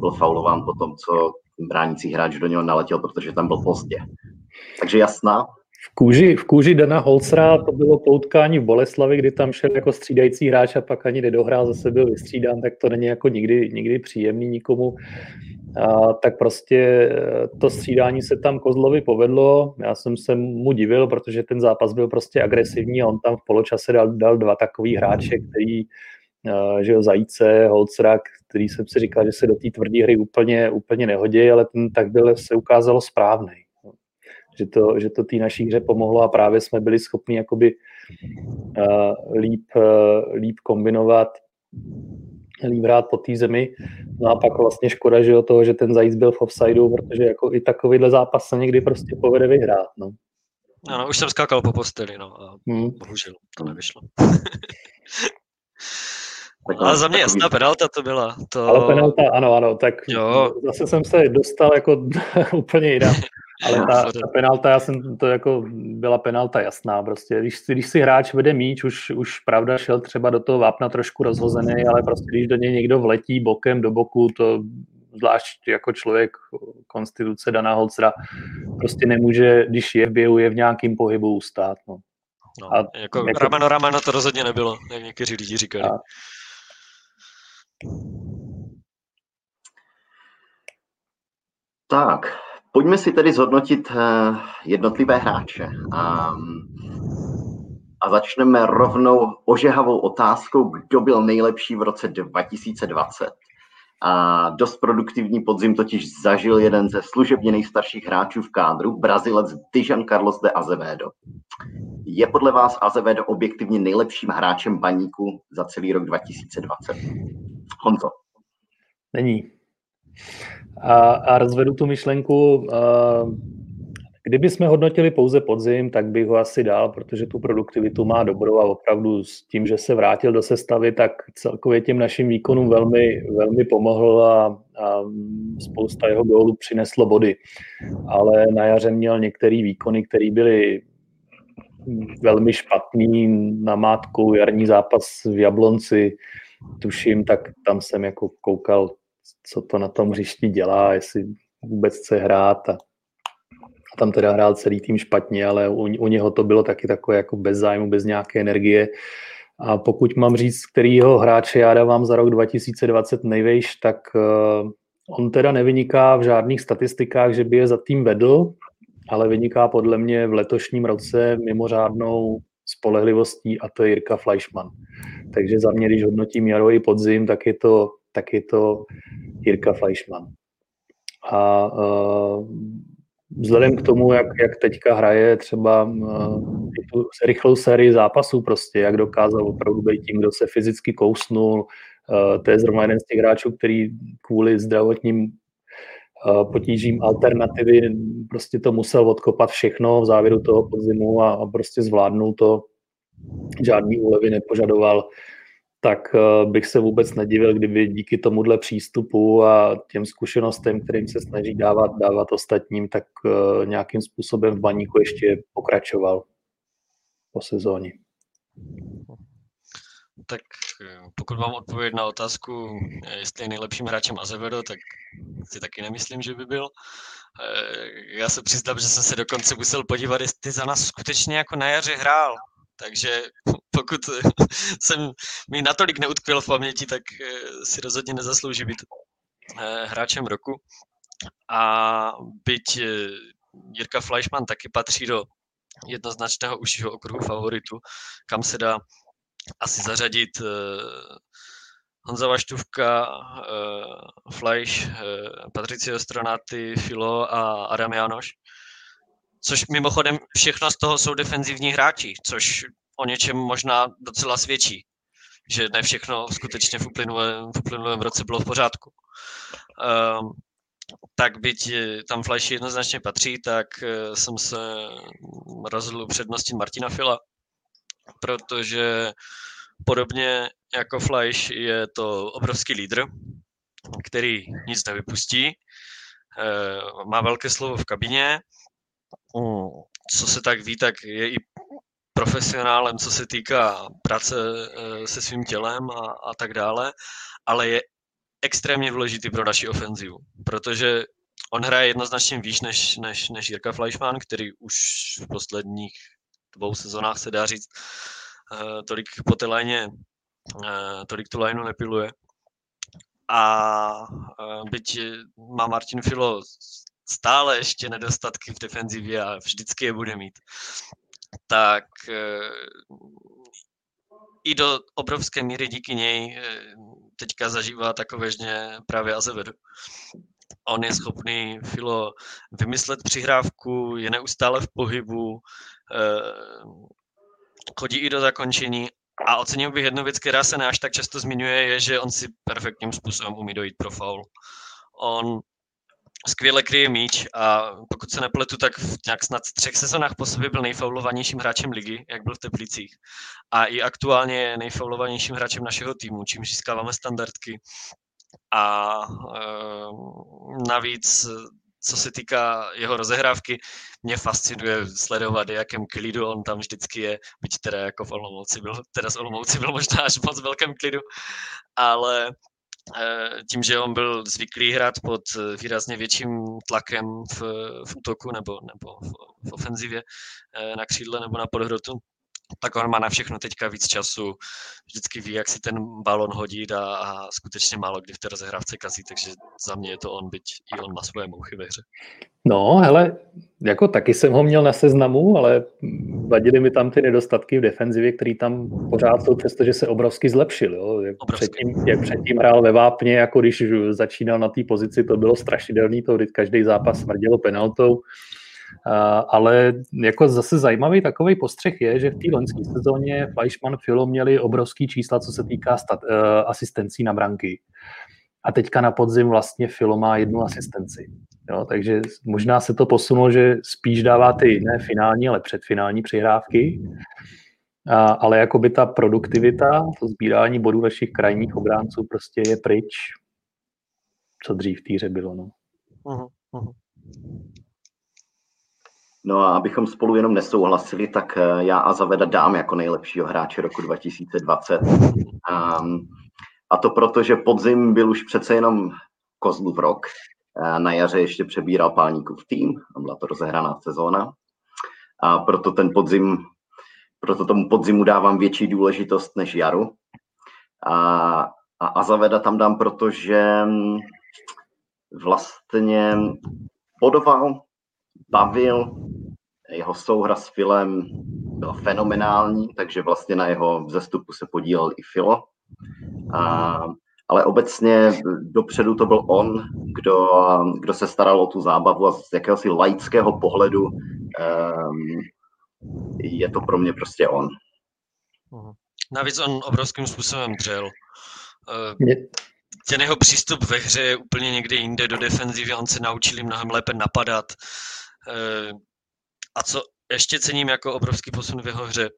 byl faulován po tom, co bránící hráč do něho naletěl, protože tam byl pozdě. Takže jasná. V kůži, v kůži Dana Holcera to bylo poutkání v Boleslavi, kdy tam šel jako střídající hráč a pak ani nedohrál, zase byl vystřídán, tak to není jako nikdy, nikdy příjemný nikomu a, tak prostě eh, to střídání se tam Kozlovi povedlo. Já jsem se mu divil, protože ten zápas byl prostě agresivní a on tam v poločase dal, dal dva takový hráče, který eh, že jo, Zajíce, Holcrak, který jsem si říkal, že se do té tvrdé hry úplně, úplně nehodí, ale ten tak byl, se ukázalo správný. Že to, že to té naší hře pomohlo a právě jsme byli schopni jakoby uh, líp, uh, líp kombinovat líp hrát po té zemi. No a pak vlastně škoda, že o toho, že ten zajíc byl v offsideu, protože jako i takovýhle zápas se někdy prostě povede vyhrát. No. Ano, už jsem skákal po posteli, no a hmm. bohužel to nevyšlo. <laughs> Ale za mě jasná penalta to byla. To... Ale penalta, ano, ano, tak jo. zase jsem se dostal jako <laughs> úplně jinam. Ale ta, ta penalta, já jsem to jako, byla penalta jasná prostě. Když, když si hráč vede míč, už, už pravda šel třeba do toho vápna trošku rozhozený, ale prostě když do něj někdo vletí bokem do boku, to zvlášť jako člověk konstituce Dana Holcera prostě nemůže, když je v běhu, je v nějakým pohybu ustát. No. No, a jako, jako rameno rameno to rozhodně nebylo, jak někteří lidi říkali. A, tak, Pojďme si tedy zhodnotit eh, jednotlivé hráče. A začneme rovnou ožehavou otázkou, kdo byl nejlepší v roce 2020. A dost produktivní podzim totiž zažil jeden ze služebně nejstarších hráčů v kádru, Brazilec Dijan Carlos de Azevedo. Je podle vás Azevedo objektivně nejlepším hráčem baníku za celý rok 2020? Honzo. Není. A, a rozvedu tu myšlenku. Kdyby jsme hodnotili pouze podzim, tak bych ho asi dal, protože tu produktivitu má dobrou a opravdu s tím, že se vrátil do sestavy, tak celkově těm našim výkonům velmi, velmi pomohl a, a spousta jeho gólů přineslo body. Ale na jaře měl některé výkony, které byly velmi špatný na mátku, jarní zápas v Jablonci, tuším, tak tam jsem jako koukal, co to na tom hřišti dělá, jestli vůbec chce hrát a a tam teda hrál celý tým špatně, ale u, u něho to bylo taky takové jako bez zájmu, bez nějaké energie. A pokud mám říct, kterýho hráče já dávám za rok 2020 nejvejš, tak uh, on teda nevyniká v žádných statistikách, že by je za tým vedl, ale vyniká podle mě v letošním roce mimořádnou spolehlivostí a to je Jirka Fleischmann. Takže za mě, když hodnotím jaro i podzim, tak je to, tak je to Jirka Fleischmann. A uh, vzhledem k tomu, jak, jak teďka hraje třeba uh, tu rychlou sérii zápasů prostě, jak dokázal opravdu být tím, kdo se fyzicky kousnul, uh, to je zrovna jeden z těch hráčů, který kvůli zdravotním potížím alternativy prostě to musel odkopat všechno v závěru toho podzimu a, a prostě zvládnul to, žádný úlevy nepožadoval tak eh, bych se vůbec nedivil, kdyby díky tomuhle přístupu a těm zkušenostem, kterým se snaží dávat, dávat ostatním, tak eh, nějakým způsobem v baníku ještě pokračoval po sezóně. Tak eh, pokud mám odpověď na otázku, jestli je nejlepším hráčem Azevedo, tak si taky nemyslím, že by byl. Já se přiznám, že jsem se dokonce musel podívat, jestli za nás skutečně jako na jaře hrál. Takže pokud <laughs> jsem mi natolik neutkvěl v paměti, tak eh, si rozhodně nezaslouží být eh, hráčem roku. A byť eh, Jirka Fleischmann taky patří do jednoznačného užšího okruhu favoritu, kam se dá asi zařadit Honza Vaštůvka, Fleisch, Patricio Stronaty, Filo a Adam Jánoš. Což mimochodem všechno z toho jsou defenzivní hráči, což o něčem možná docela svědčí, že ne všechno skutečně v uplynulém, v uplynulém roce bylo v pořádku. Um, tak byť tam Flash jednoznačně patří, tak eh, jsem se rozhodl předností Martina Fila, protože podobně jako Flash je to obrovský lídr, který nic nevypustí, eh, má velké slovo v kabině, mm, co se tak ví, tak je i profesionálem, co se týká práce eh, se svým tělem a, a tak dále, ale je extrémně důležitý pro naši ofenzivu, protože on hraje jednoznačně výš než, než, než Jirka Fleischmann, který už v posledních dvou sezónách se dá říct, uh, tolik po té léně, uh, tolik tu lénu nepiluje. A byť má Martin Filo stále ještě nedostatky v defenzivě a vždycky je bude mít, tak eh, i do obrovské míry díky něj eh, teďka zažívá takovéžně právě Azevedo. On je schopný Filo vymyslet přihrávku, je neustále v pohybu, eh, chodí i do zakončení a ocenil bych jednu věc, která se až tak často zmiňuje, je, že on si perfektním způsobem umí dojít pro faul. On skvěle kryje míč a pokud se nepletu, tak v nějak snad třech sezonách po sobě byl nejfaulovanějším hráčem ligy, jak byl v Teplicích. A i aktuálně je nejfaulovanějším hráčem našeho týmu, čím získáváme standardky. A e, navíc, co se týká jeho rozehrávky, mě fascinuje sledovat, jakém klidu on tam vždycky je, byť teda jako v Olomouci byl, teda z Olomouci byl možná až moc velkém klidu, ale tím, že on byl zvyklý hrát pod eh, výrazně větším tlakem v, v útoku nebo, nebo v, v ofenzivě eh, na křídle nebo na podhrotu, tak on má na všechno teďka víc času, vždycky ví, jak si ten balon hodit a, a skutečně málo kdy v té rozehrávce kazí, takže za mě je to on, byť i on má svoje mouchy ve hře. No, hele, jako taky jsem ho měl na seznamu, ale vadily mi tam ty nedostatky v defenzivě, který tam pořád jsou, přestože se obrovsky zlepšil. Jo. Jak, předtím, jak předtím hrál ve Vápně, jako když začínal na té pozici, to bylo strašidelný, to každý zápas smrdělo penaltou. Ale jako zase zajímavý takový postřeh je, že v té loňské sezóně Fleischmann Filo měli obrovský čísla, co se týká stat, uh, asistencí na branky. A teďka na podzim vlastně Filo má jednu asistenci. Jo, takže možná se to posunulo, že spíš dává ty ne finální, ale předfinální přihrávky. A, ale jako by ta produktivita, to sbírání bodů vašich krajních obránců prostě je pryč, co dřív v týře bylo. No. Uh-huh, uh-huh. No a abychom spolu jenom nesouhlasili, tak eh, já a Zaveda dám jako nejlepšího hráče roku 2020. Um, a to proto, že podzim byl už přece jenom Kozlův rok. Eh, na jaře ještě přebíral Pálníkův tým a byla to rozehraná sezóna. A proto ten podzim, proto tomu podzimu dávám větší důležitost než jaru. A, a Azaveda tam dám, protože mm, vlastně bodoval, bavil, jeho souhra s Filem byla fenomenální, takže vlastně na jeho vzestupu se podílel i Filo. A, ale obecně dopředu to byl on, kdo, kdo se staral o tu zábavu a z jakéhosi laického pohledu um, je to pro mě prostě on. Mhm. Navíc on obrovským způsobem dřel. Uh, ten jeho přístup ve hře je úplně někde jinde do defenzivy, on se naučil mnohem lépe napadat. A co ještě cením jako obrovský posun v jeho hře,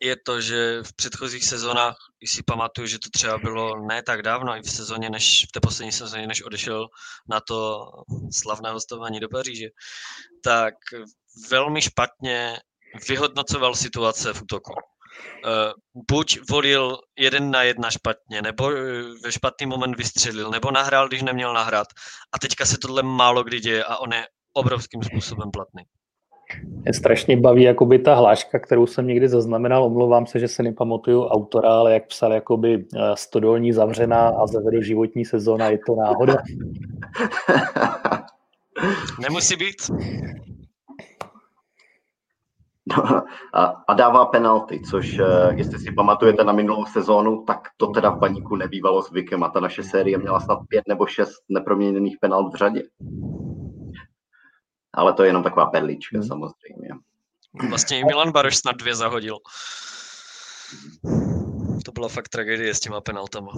je to, že v předchozích sezónách, když si pamatuju, že to třeba bylo ne tak dávno, i v sezóně, než v té poslední sezóně, než odešel na to slavné hostování do Paříže, tak velmi špatně vyhodnocoval situace v útoku. Uh, buď volil jeden na jedna špatně, nebo ve špatný moment vystřelil, nebo nahrál, když neměl nahrát. A teďka se tohle málo kdy děje a on je obrovským způsobem platný. Mě strašně baví jakoby ta hláška, kterou jsem někdy zaznamenal, omlouvám se, že se nepamatuju autora, ale jak psal jakoby eh, stodolní zavřená a zavedu životní sezóna, je to náhoda. <laughs> Nemusí být. No, a, a dává penalty, což eh, jestli si pamatujete na minulou sezónu, tak to teda v baníku nebývalo zvykem a ta naše série měla snad pět nebo šest neproměněných penalt v řadě. Ale to je jenom taková perlička hmm. samozřejmě. Vlastně i Milan Baroš snad dvě zahodil. To byla fakt tragédie s těma penaltama.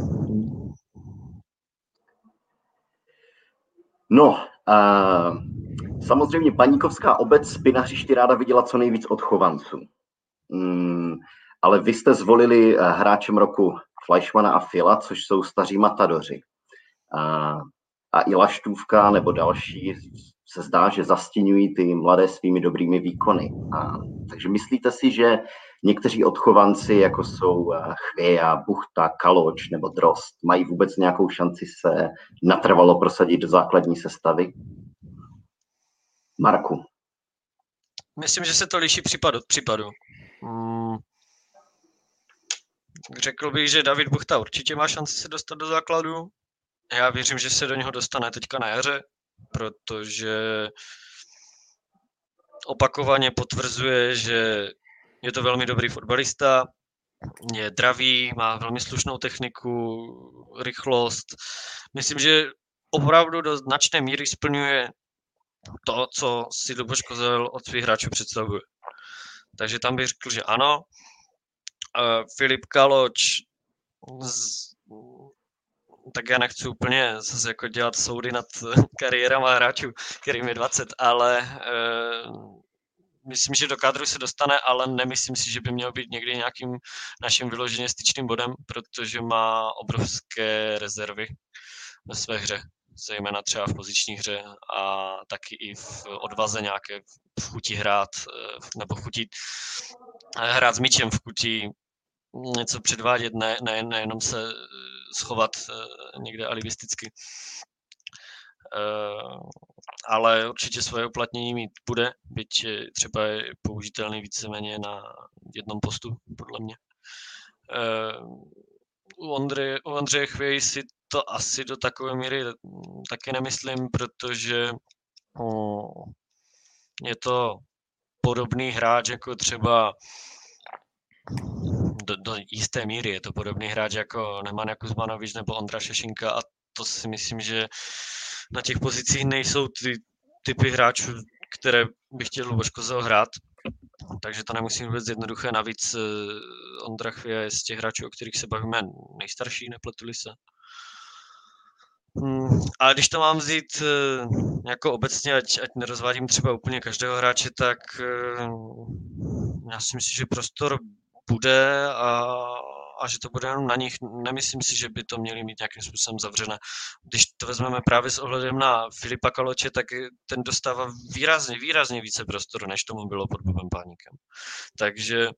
No, uh, samozřejmě paníkovská obec by na hřišti ráda viděla co nejvíc odchovanců. Um, ale vy jste zvolili uh, hráčem roku Fleischmana a Fila, což jsou staří matadoři. Uh, a i Laštůvka nebo další se zdá, že zastínují ty mladé svými dobrými výkony. A, takže myslíte si, že někteří odchovanci, jako jsou eh, Chvěja, Buchta, Kaloč nebo Drost, mají vůbec nějakou šanci se natrvalo prosadit do základní sestavy? Marku. Myslím, že se to liší případ od případu. Hmm. Řekl bych, že David Buchta určitě má šanci se dostat do základu. Já věřím, že se do něho dostane teďka na jaře, protože opakovaně potvrzuje, že je to velmi dobrý fotbalista, je dravý, má velmi slušnou techniku, rychlost. Myslím, že opravdu do značné míry splňuje to, co si Luboš Kozel od svých hráčů představuje. Takže tam bych řekl, že ano. Filip Kaloč tak já nechci úplně zase jako dělat soudy nad <laughs> kariérama hráčů, kterým je 20, ale uh, myslím, že do kádru se dostane, ale nemyslím si, že by měl být někdy nějakým naším vyloženě styčným bodem, protože má obrovské rezervy ve své hře, zejména třeba v poziční hře a taky i v odvaze nějaké v chuti hrát, eh, nebo v chuti eh, hrát s míčem, v chuti něco předvádět, ne, ne, nejenom se schovat eh, někde alibisticky. Eh, ale určitě svoje uplatnění mít bude, byť třeba je použitelný víceméně na jednom postu, podle mě. U Ondřeje, u Ondřeje Chvěj si to asi do takové míry taky nemyslím, protože je to podobný hráč jako třeba do, do jisté míry je to podobný hráč jako Neman Kuzmanovič nebo Ondra Šešinka a to si myslím, že na těch pozicích nejsou ty typy hráčů, které by chtěl Luboš Kozel hrát. Takže to nemusí vůbec jednoduché. Navíc eh, Ondra Chvě je z těch hráčů, o kterých se bavíme, nejstarší, nepletuli se. Hmm, ale když to mám vzít eh, jako obecně, ať, ať nerozvádím třeba úplně každého hráče, tak eh, já si myslím, že prostor bude a, a že to bude jenom na nich. Nemyslím si, že by to měli mít nějakým způsobem zavřené. Když to vezmeme právě s ohledem na Filipa Kaloče, tak ten dostává výrazně, výrazně více prostoru, než tomu bylo pod Bobem Páníkem. Takže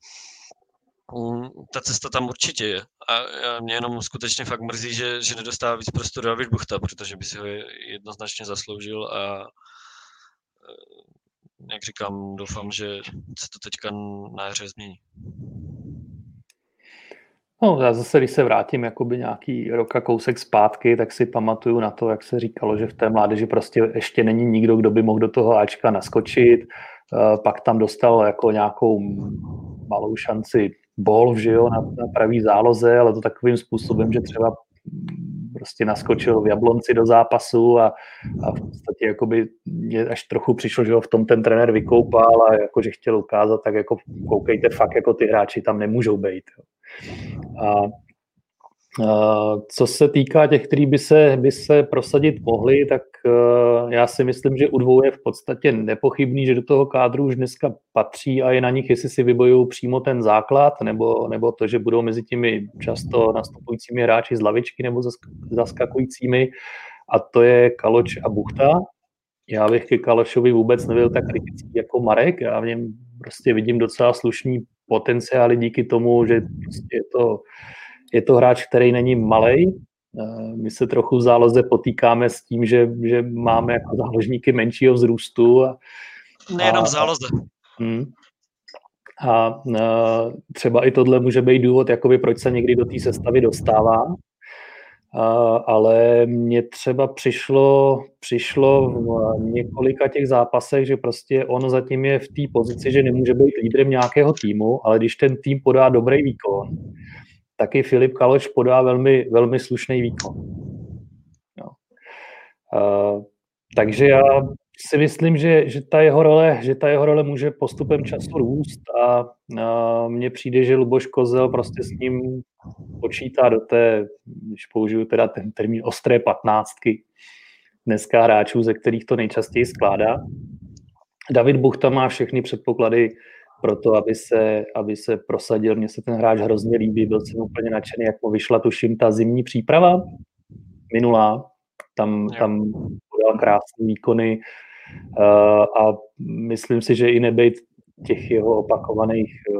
mm, ta cesta tam určitě je. A mě jenom skutečně fakt mrzí, že, že nedostává víc prostoru David Buchta, protože by si ho jednoznačně zasloužil a e, jak říkám, doufám, že se to teďka na jaře změní. No, já zase, když se vrátím jakoby nějaký rok a kousek zpátky, tak si pamatuju na to, jak se říkalo, že v té mládeži prostě ještě není nikdo, kdo by mohl do toho Ačka naskočit. Eh, pak tam dostal jako nějakou malou šanci bol, že jo, na, na pravý záloze, ale to takovým způsobem, že třeba prostě naskočil v Jablonci do zápasu a, a v podstatě jakoby mě až trochu přišlo, že ho v tom ten trenér vykoupal a jakože chtěl ukázat, tak jako koukejte fakt, jako ty hráči tam nemůžou být. Jo. A co se týká těch, kteří by se, by se prosadit mohli, tak e, já si myslím, že u dvou je v podstatě nepochybný, že do toho kádru už dneska patří a je na nich, jestli si vybojují přímo ten základ, nebo, nebo to, že budou mezi těmi často nastupujícími hráči z lavičky nebo zaskakujícími. A to je Kaloč a Buchta. Já bych ke Kalošovi vůbec nebyl tak kritický jako Marek. Já v něm prostě vidím docela slušný potenciály díky tomu, že prostě je to, je to hráč, který není malý. Eh, my se trochu v záloze potýkáme s tím, že, že máme jako záložníky menšího vzrůstu. A, Nejenom v záloze. Hm. A, a eh, třeba i tohle může být důvod, jakoby, proč se někdy do té sestavy dostává. A, ale mně třeba přišlo, přišlo v několika těch zápasech, že prostě on zatím je v té pozici, že nemůže být lídrem nějakého týmu, ale když ten tým podá dobrý výkon, taky Filip Kaloč podá velmi, velmi slušný výkon. No. A, takže já si myslím, že, že, ta jeho role, že ta jeho role může postupem času růst a, a mně přijde, že Luboš Kozel prostě s ním počítá do té, když použiju teda ten termín ostré patnáctky dneska hráčů, ze kterých to nejčastěji skládá. David Buchta má všechny předpoklady pro to, aby se, aby se prosadil. Mně se ten hráč hrozně líbí, byl jsem úplně nadšený, jak mu vyšla, tuším, ta zimní příprava minulá. Tam, tam podal krásné výkony a myslím si, že i nebejt těch jeho opakovaných eh,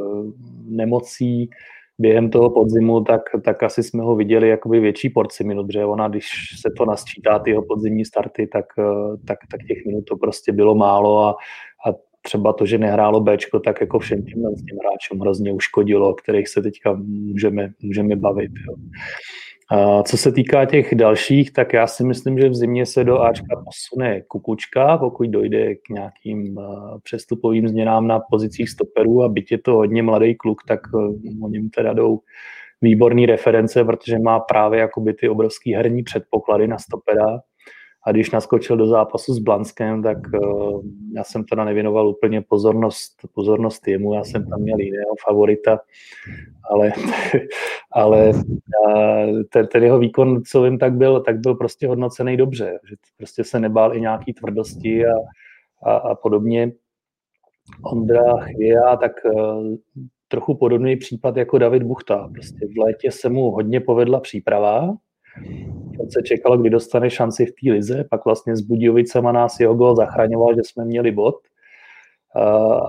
nemocí, během toho podzimu, tak, tak asi jsme ho viděli jakoby větší porci minut, protože ona, když se to nasčítá, ty jeho podzimní starty, tak, eh, tak, tak těch minut to prostě bylo málo a, a třeba to, že nehrálo Bčko, tak jako všem těm hráčům hrozně uškodilo, o kterých se teďka můžeme, můžeme bavit. Jo. A co se týká těch dalších, tak já si myslím, že v zimě se do Ačka posune Kukučka, pokud dojde k nějakým přestupovým změnám na pozicích stoperů a byť je to hodně mladý kluk, tak e, o něm teda jdou výborné reference, protože má právě jakoby ty obrovský herní předpoklady na stopera a když naskočil do zápasu s Blanskem, tak uh, já jsem teda nevěnoval úplně pozornost, pozornost jemu, já jsem tam měl jiného favorita, ale, <laughs> ale uh, ten, ten, jeho výkon, co vím, tak byl, tak byl prostě hodnocený dobře, že prostě se nebál i nějaký tvrdosti a, a, a podobně. Ondra Chvěja, tak uh, trochu podobný případ jako David Buchta. Prostě v létě se mu hodně povedla příprava, se čekalo, kdy dostane šanci v té lize, pak vlastně s Budějovicema nás jeho gol zachraňoval, že jsme měli bod.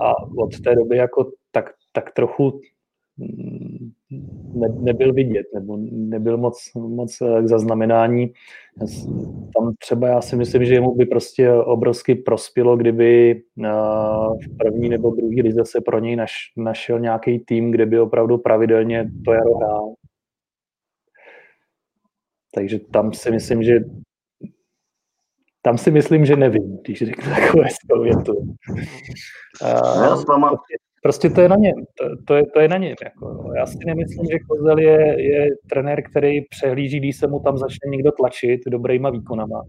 A od té doby jako tak, tak trochu mm, ne, nebyl vidět, nebo nebyl moc, moc k zaznamenání. Tam třeba já si myslím, že mu by prostě obrovsky prospělo, kdyby v první nebo druhý lize se pro něj naš, našel nějaký tým, kde by opravdu pravidelně to jaro hrál. Takže tam si myslím, že tam si myslím, že nevím, když řeknu takové větu. Prostě to je na něm. To, to, je, to je na něm. Jako. Já si nemyslím, že Kozel je, je trenér, který přehlíží, když se mu tam začne někdo tlačit dobrýma výkonama.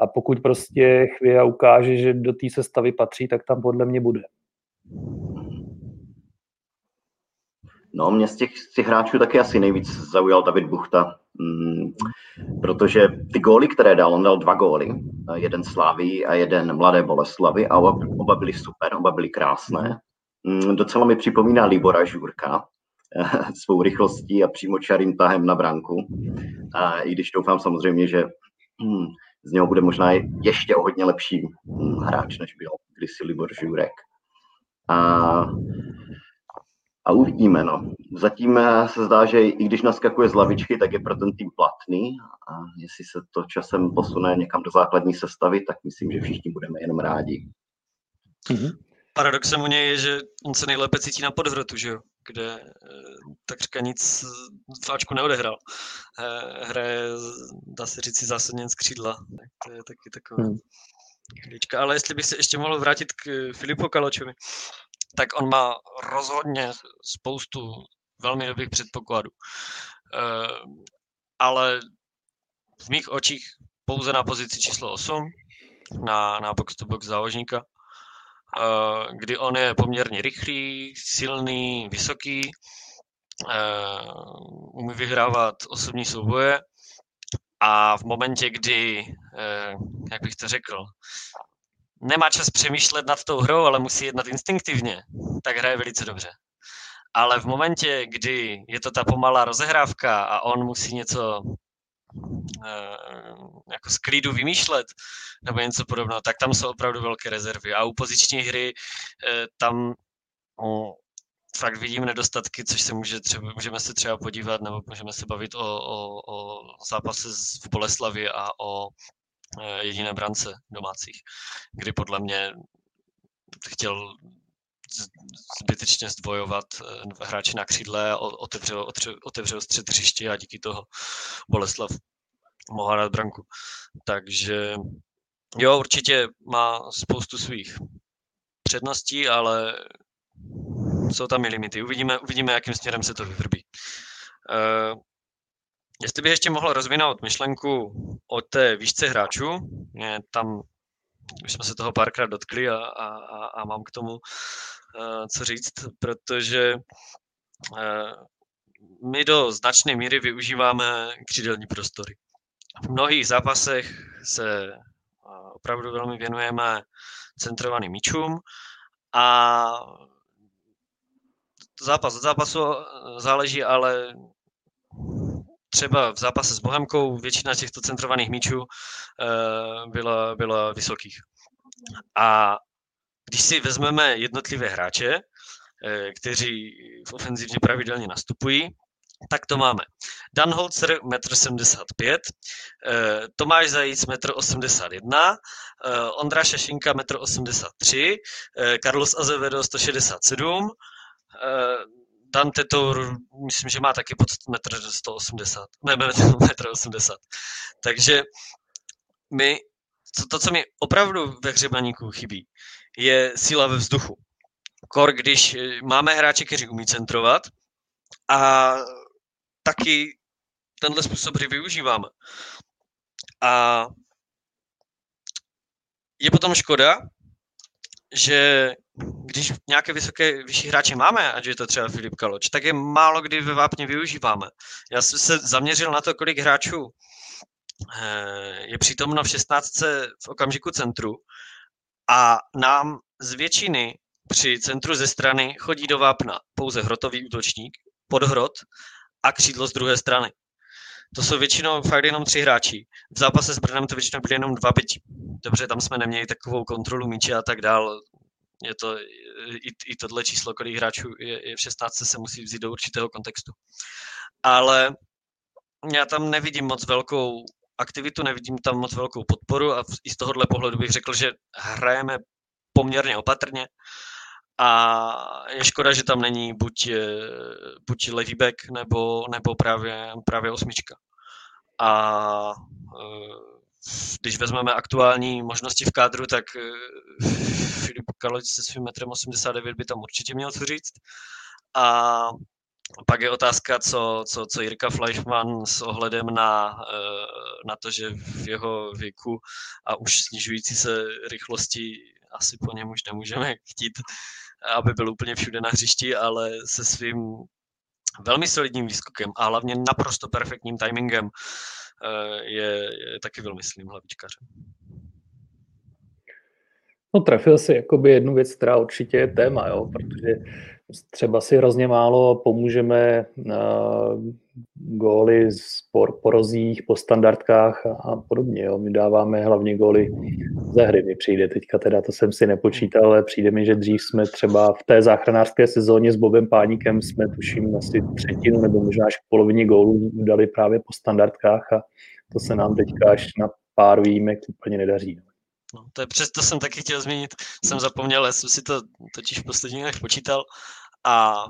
A pokud prostě chvíle ukáže, že do té sestavy patří, tak tam podle mě bude. No, mě z těch, z těch hráčů taky asi nejvíc zaujal David Buchta, mm, protože ty góly, které dal, on dal dva góly, jeden Slávy a jeden Mladé Boleslavy a oba, oba byly super, oba byly krásné. Mm, docela mi připomíná Libora Žurka <laughs> svou rychlostí a přímo čarým tahem na branku. A I když doufám samozřejmě, že hm, z něho bude možná ještě o hodně lepší hm, hráč, než byl kdysi Libor Žurek. A, a uvidíme. No. Zatím eh, se zdá, že i když naskakuje z lavičky, tak je pro ten tým platný. A jestli se to časem posune někam do základní sestavy, tak myslím, že všichni budeme jenom rádi. Mm-hmm paradoxem u něj je, že on se nejlépe cítí na podhrotu, že jo? kde eh, takřka nic v Ačku neodehrál. Eh, hraje, dá se říct, zásadně z křídla. Tak to je taky taková hmm. chvílička. Ale jestli bych se ještě mohl vrátit k Filipu Kaločovi, tak on má rozhodně spoustu velmi dobrých předpokladů. Eh, ale v mých očích pouze na pozici číslo 8, na, na box-to-box záložníka, kdy on je poměrně rychlý, silný, vysoký, umí vyhrávat osobní souboje a v momentě, kdy, jak bych to řekl, nemá čas přemýšlet nad tou hrou, ale musí jednat instinktivně, tak hraje velice dobře. Ale v momentě, kdy je to ta pomalá rozehrávka a on musí něco Eh, jako z vymýšlet nebo něco podobného, tak tam jsou opravdu velké rezervy. A u poziční hry eh, tam no, fakt vidím nedostatky, což se může třeba, můžeme se třeba podívat, nebo můžeme se bavit o, o, o zápase v Boleslavi a o jediné brance domácích, kdy podle mě chtěl zbytečně zdvojovat hráči na křídle, otevřel, otevřel střed hřiště a díky toho Boleslav mohl hrát branku. Takže jo, určitě má spoustu svých předností, ale jsou tam i limity. Uvidíme, uvidíme jakým směrem se to vyvrbí. Uh, jestli bych ještě mohl rozvinout myšlenku o té výšce hráčů, je tam už jsme se toho párkrát dotkli a, a, a mám k tomu uh, co říct, protože uh, my do značné míry využíváme křídelní prostory. V mnohých zápasech se opravdu velmi věnujeme centrovaným míčům a zápas od zápasu záleží, ale třeba v zápase s Bohemkou většina těchto centrovaných míčů byla, byla vysokých. A když si vezmeme jednotlivé hráče, kteří v ofenzivně pravidelně nastupují, tak to máme. Dan Holzer 1,75 m, eh, Tomáš Zajíc 1,81 m, eh, Ondra Šašinka 1,83 m, eh, Carlos Azevedo 167 Dan Tetour, myslím, že má taky pod 1,180 m, ne, <laughs> 1,80 m. Takže my, to, to, co mi opravdu ve hřebaníku chybí, je síla ve vzduchu. Kor, když máme hráče, kteří umí centrovat a taky tenhle způsob hry využíváme. A je potom škoda, že když nějaké vysoké, vyšší hráče máme, ať je to třeba Filip Kaloč, tak je málo kdy ve vápně využíváme. Já jsem se zaměřil na to, kolik hráčů eh, je přítomno v 16. v okamžiku centru a nám z většiny při centru ze strany chodí do vápna pouze hrotový útočník, podhrot a křídlo z druhé strany. To jsou většinou fakt jenom tři hráči. V zápase s Brnem to většinou byly jenom dva byť. Dobře, tam jsme neměli takovou kontrolu míče a tak dál. Je to, i, i tohle číslo, kolik hráčů je, je v 16, se musí vzít do určitého kontextu. Ale já tam nevidím moc velkou aktivitu, nevidím tam moc velkou podporu a i z tohohle pohledu bych řekl, že hrajeme poměrně opatrně a je škoda, že tam není buď, eh, buď levý back nebo, nebo právě, právě osmička. A eh, když vezmeme aktuální možnosti v kádru, tak eh, Filip Kaloč se svým metrem 89 by tam určitě měl co říct. A pak je otázka, co, co, co Jirka Fleischmann s ohledem na, na to, že v jeho věku a už snižující se rychlosti asi po něm už nemůžeme chtít aby byl úplně všude na hřišti, ale se svým velmi solidním výskokem a hlavně naprosto perfektním timingem eh, je, je taky velmyslným hlavičkařem. No trefil si jakoby jednu věc, která určitě je téma, jo, protože třeba si hrozně málo pomůžeme uh, góly po, po rozích, po standardkách a, a podobně. Jo. My dáváme hlavně góly ze hry. Mi přijde teďka, teda to jsem si nepočítal, ale přijde mi, že dřív jsme třeba v té záchranářské sezóně s Bobem Páníkem jsme tuším asi třetinu nebo možná až polovině gólů dali právě po standardkách a to se nám teďka až na pár výjimek úplně nedaří. No. No, to je přesto jsem taky chtěl zmínit, jsem zapomněl, já jsem si to totiž v posledních dnech počítal a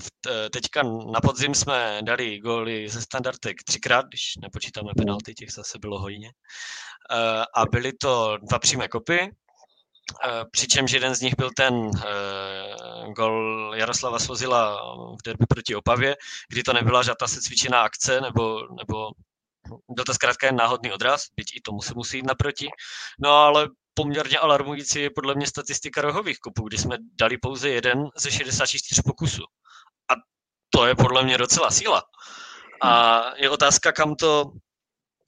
teďka na podzim jsme dali góly ze standardek třikrát, když nepočítáme penalty, těch zase bylo hodně. Eh, a byly to dva přímé kopy, eh, přičemž jeden z nich byl ten gol Jaroslava Svozila v derby proti Opavě, kdy to nebyla žádná se cvičená akce, nebo, nebo byl to zkrátka jen náhodný odraz, byť i tomu se musí jít naproti. No ale poměrně alarmující je podle mě statistika rohových kopů, kdy jsme dali pouze jeden ze 64 pokusů. A to je podle mě docela síla. A je otázka, kam to,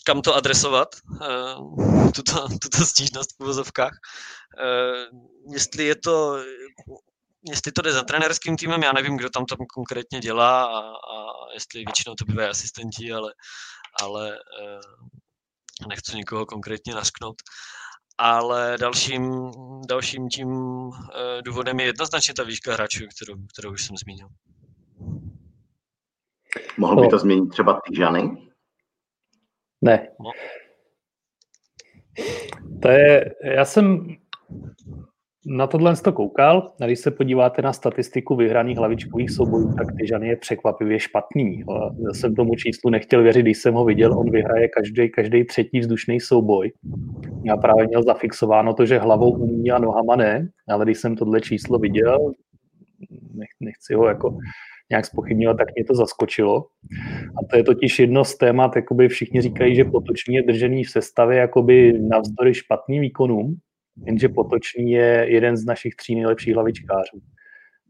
kam to adresovat, uh, tuto, tuto stížnost v uvozovkách. Uh, jestli je to jestli to jde za trenérským týmem, já nevím, kdo tam to konkrétně dělá a, a jestli většinou to bývají asistenti, ale, ale uh, nechci nikoho konkrétně nasknout ale dalším, dalším tím eh, důvodem je jednoznačně ta výška hráčů, kterou, kterou už jsem zmínil. Mohl by to změnit třeba Tyžany? Ne. No. To je, já jsem na tohle to koukal, když se podíváte na statistiku vyhraných hlavičkových soubojů, tak Tyžany je překvapivě špatný. Já jsem tomu číslu nechtěl věřit, když jsem ho viděl, on vyhraje každý, každý třetí vzdušný souboj. Já právě měl zafixováno to, že hlavou umí a nohama ne, ale když jsem tohle číslo viděl, nech, nechci ho jako nějak spochybňovat, tak mě to zaskočilo. A to je totiž jedno z témat, jakoby všichni říkají, že potoční je držený v sestavě jakoby navzdory špatným výkonům, jenže Potočný je jeden z našich tří nejlepších hlavičkářů.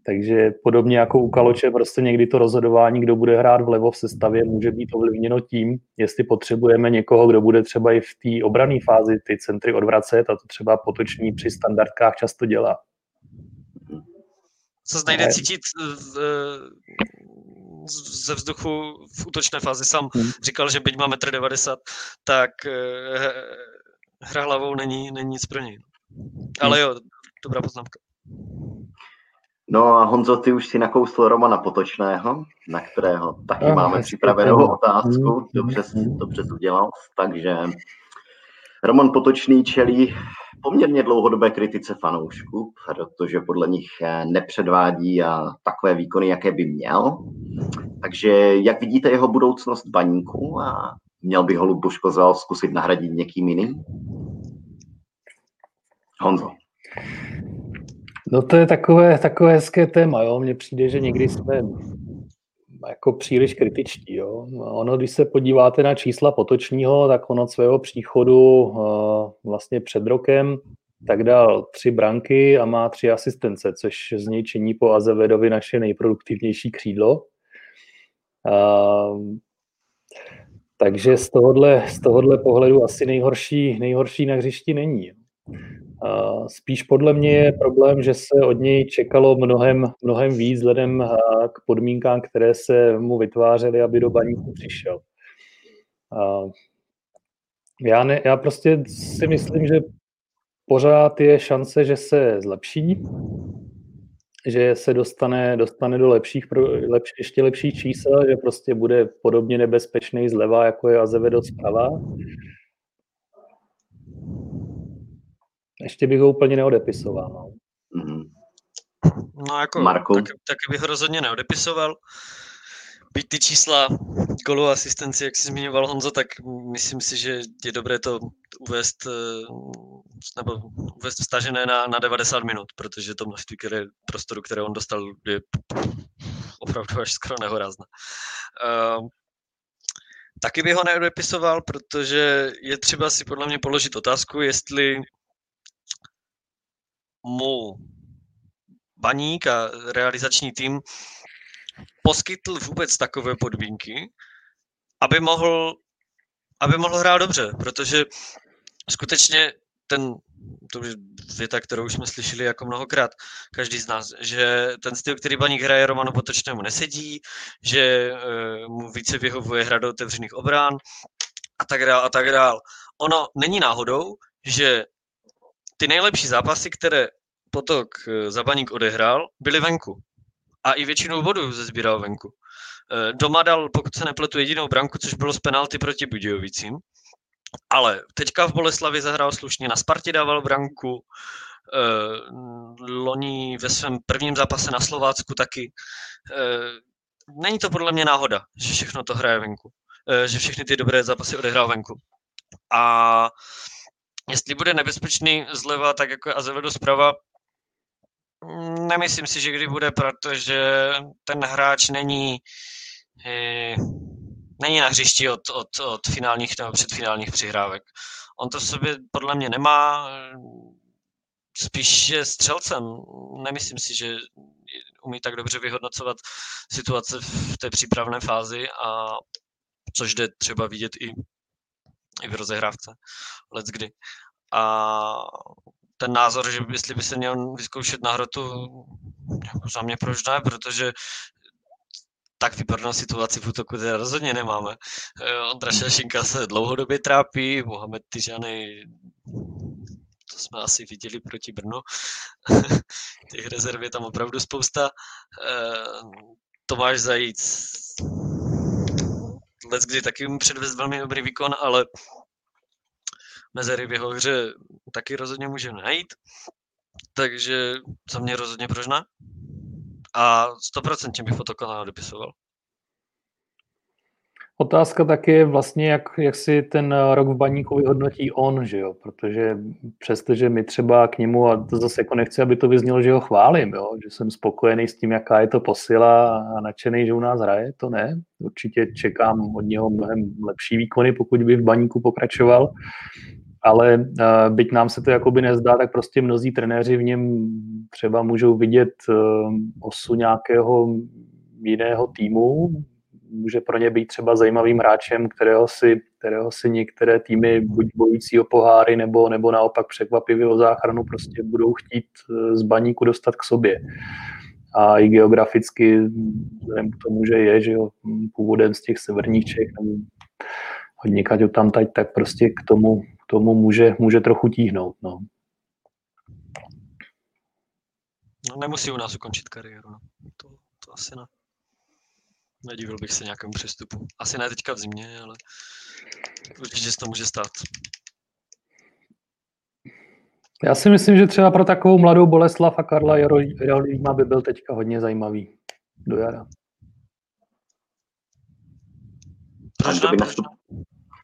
Takže podobně jako u Kaloče, prostě někdy to rozhodování, kdo bude hrát vlevo v sestavě, může být ovlivněno tím, jestli potřebujeme někoho, kdo bude třeba i v té obrané fázi ty centry odvracet a to třeba Potoční při standardkách často dělá. Co se nejde cítit v, ze vzduchu v útočné fázi. Sam hmm. říkal, že byť má 1,90 m, tak eh, hra hlavou není, není nic pro něj. Ale jo, dobrá poznámka. No a Honzo, ty už si nakousl Romana Potočného, na kterého taky no, máme připravenou otázku. Dobře, mm. dobře to udělal. Takže Roman Potočný čelí poměrně dlouhodobé kritice fanoušků, protože podle nich nepředvádí a takové výkony, jaké by měl. Takže jak vidíte jeho budoucnost baníku a měl by ho Luboš Kozal zkusit nahradit někým jiným? Honzo. No to je takové, takové hezké téma, jo. Mně přijde, že někdy jsme jako příliš kritičtí, jo. Ono, když se podíváte na čísla Potočního, tak on od svého příchodu uh, vlastně před rokem tak dal tři branky a má tři asistence, což z něj činí po Azevedovi naše nejproduktivnější křídlo. Uh, takže z tohohle, z tohohle pohledu asi nejhorší, nejhorší na hřišti není. Spíš podle mě je problém, že se od něj čekalo mnohem, mnohem víc vzhledem k podmínkám, které se mu vytvářely, aby do baníku přišel. Já, ne, já prostě si myslím, že pořád je šance, že se zlepší. že se dostane, dostane do lepších, lepší, ještě lepších čísel, že prostě bude podobně nebezpečný zleva, jako je Azevedo zprava. Ještě bych ho úplně neodepisoval. No. Mm-hmm. No jako, Marku. Tak, tak bych ho rozhodně neodepisoval. Byť ty čísla golu asistenci, jak jsi zmiňoval Honzo, tak myslím si, že je dobré to uvést, eh, nebo uvést vstažené na, na 90 minut, protože to množství které, prostoru, které on dostal, je opravdu až skoro nehorázné. Uh, taky bych ho neodepisoval, protože je třeba si podle mě položit otázku, jestli mu baník a realizační tým poskytl vůbec takové podmínky, aby mohl, aby mohl hrát dobře, protože skutečně ten, to je věta, kterou už jsme slyšeli jako mnohokrát, každý z nás, že ten styl, který baník hraje Romanu Potočnému nesedí, že uh, mu více vyhovuje hra do otevřených obrán a tak dál a tak dál. Ono není náhodou, že ty nejlepší zápasy, které Potok eh, za baník odehrál, byly venku a i většinou bodu zezbíral venku. Eh, doma dal, pokud se nepletu, jedinou branku, což bylo z penalty proti Budějovicím. Ale teďka v Boleslavi zahrál slušně, na Spartě dával branku, eh, loni ve svém prvním zápase na Slovácku taky. Není to podle mě náhoda, že všechno to hraje venku, že všechny ty dobré zápasy odehrál venku. A jestli bude nebezpečný zleva, tak jako Azevedo zprava, Nemyslím si, že kdy bude, protože ten hráč není, e, není na hřišti od, od, od finálních nebo předfinálních přihrávek. On to v sobě podle mě nemá, spíš je střelcem. Nemyslím si, že umí tak dobře vyhodnocovat situace v té přípravné fázi, a což jde třeba vidět i, i v rozehrávce let's kdy. A ten názor, že jestli by se měl vyzkoušet na hrotu, jako za mě proč ne, protože tak vypadnou situaci v útoku teda rozhodně nemáme. Eh, Ondra Šašinka se dlouhodobě trápí, Mohamed Tyžany, to jsme asi viděli proti Brnu. <laughs> Těch rezerv je tam opravdu spousta. Eh, Tomáš Zajíc, let kdy taky mu předvést velmi dobrý výkon, ale mezery v jeho hře taky rozhodně můžeme najít. Takže za mě rozhodně proč ne? A 100% bych fotokanál dopisoval. Otázka taky je vlastně, jak, jak si ten rok v baníku vyhodnotí on, že jo? protože přestože my třeba k němu, a to zase jako nechci, aby to vyznělo, že ho chválím, jo? že jsem spokojený s tím, jaká je to posila a nadšený, že u nás hraje, to ne. Určitě čekám od něho mnohem lepší výkony, pokud by v baníku pokračoval, ale uh, byť nám se to jakoby nezdá, tak prostě mnozí trenéři v něm třeba můžou vidět uh, osu nějakého jiného týmu, může pro ně být třeba zajímavým hráčem, kterého si, kterého si některé týmy buď bojící o poháry, nebo, nebo naopak překvapivě o záchranu prostě budou chtít eh, z baníku dostat k sobě. A i geograficky, vzhledem k tomu, že je, že jo, původem z těch severních Čech, nebo hodně tam teď, tak prostě k tomu, tomu může, může trochu tíhnout. No. No, nemusí u nás ukončit kariéru. No. To, to asi ne. Nedivil bych se nějakému přestupu. Asi ne teďka v zimě, ale určitě se to může stát. Já si myslím, že třeba pro takovou mladou Boleslav a Karla Jarolíma by byl teďka hodně zajímavý do jara. Proč kdo by, nastup,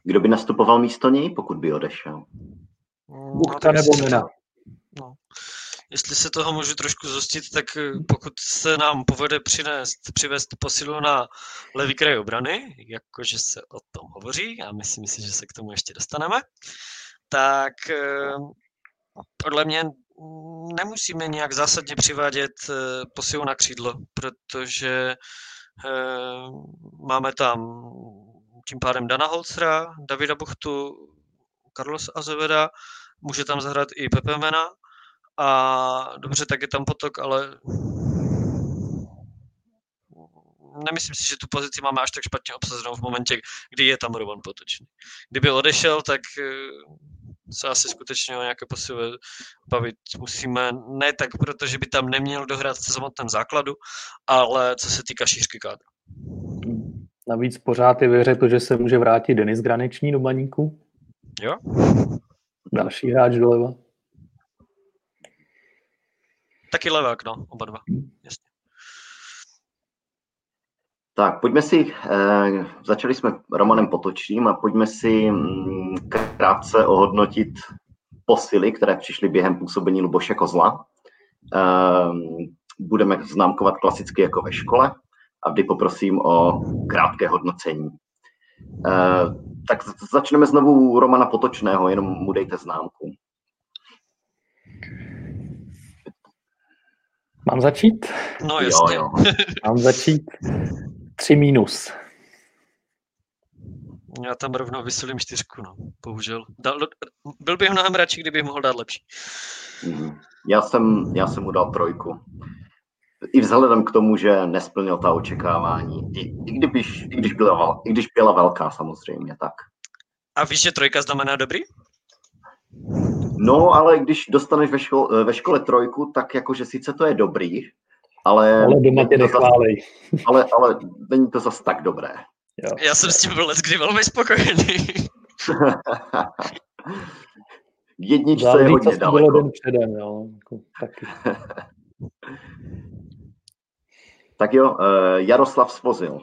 kdo by nastupoval místo něj, pokud by odešel? No, Buchta nebo Mina. Jestli se toho můžu trošku zostit, tak eh, pokud se nám povede přinést, přivést posilu na levý kraj obrany, jakože se o tom hovoří, a myslím si, že se k tomu ještě dostaneme, tak eh, podle mě nemusíme nějak zásadně přivádět eh, posilu na křídlo, protože máme tam tím pádem Dana Holcera, Davida Buchtu, Carlos Azeveda, může tam zahrát i Pepe Mena a dobře, tak je tam potok, ale nemyslím si, že tu pozici máme až tak špatně obsazenou v momentě, kdy je tam Roman Potočný. Kdyby odešel, tak eh, se asi skutečně o nějaké posile bavit musíme, ne tak protože by tam neměl dohrát v samotném základu, ale co se týká šířky kádru. Navíc pořád je ve hře to, že se může vrátit Denis Graneční do baníku. Jo. Další hráč doleva. Taky levák, no, oba dva. Jasně. Tak, pojďme si, eh, začali jsme Romanem Potočím a pojďme si mm, krátce ohodnotit posily, které přišly během působení Luboše Kozla. Eh, budeme známkovat klasicky jako ve škole a vždy poprosím o krátké hodnocení. Eh, tak začneme znovu Romana Potočného, jenom mu dejte známku. Mám začít? No jasně. Jo, jo. <laughs> Mám začít. Tři minus. Já tam rovnou vysilím čtyřku, no. Bohužel. Dal, byl bych mnohem radši, kdybych mohl dát lepší. Mhm. Já jsem, já jsem mu dal trojku. I vzhledem k tomu, že nesplnil ta očekávání. I, i, když, i, když byla, I když byla velká samozřejmě, tak. A víš, že trojka znamená dobrý? No, ale když dostaneš ve, škole, ve škole trojku, tak jakože sice to je dobrý, ale... Ale doma tě nechválej. Ale, ale není to zas tak dobré. Jo. Já jsem s tím byl kdy velmi spokojený. <laughs> Jedničce Záleží, je hodně daleko. bylo den předem, jo. Jako, taky. <laughs> tak jo, uh, Jaroslav Svozil.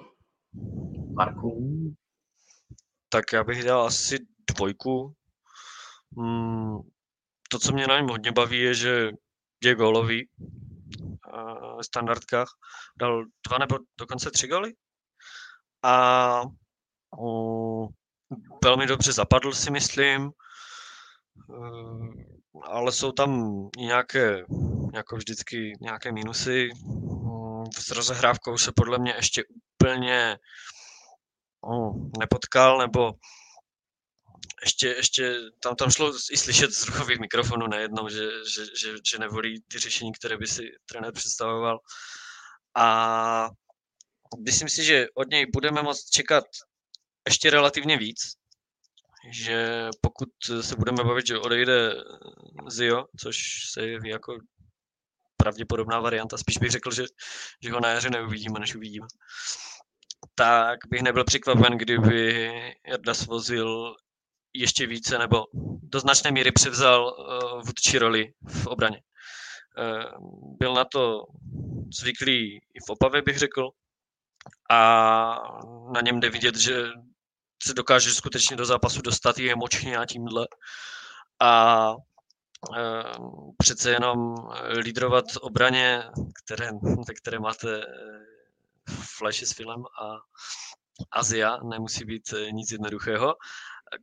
Marku. Tak já bych dal asi dvojku. Hmm, to, co mě na něm hodně baví, je, že je gólový ve standardkách. Dal dva nebo dokonce tři goly. A o, velmi dobře zapadl si myslím, ale jsou tam i nějaké, jako vždycky, nějaké minusy. S rozehrávkou se podle mě ještě úplně nepotkal, nebo ještě, ještě tam, tam šlo i slyšet z ruchových mikrofonů najednou, že, že, že, že nevolí ty řešení, které by si trenér představoval. A myslím si, že od něj budeme moct čekat ještě relativně víc, že pokud se budeme bavit, že odejde Zio, což se jeví jako pravděpodobná varianta, spíš bych řekl, že, že ho na jaře neuvidíme, než uvidíme, tak bych nebyl překvapen, kdyby Jarda svozil ještě více nebo do značné míry převzal uh, vůdčí roli v obraně. Uh, byl na to zvyklý i v Opavě, bych řekl, a na něm jde vidět, že se dokáže skutečně do zápasu dostat i emočně a tímhle. A uh, přece jenom lídrovat obraně, které, ve které máte flashy s filmem a Azia, nemusí být nic jednoduchého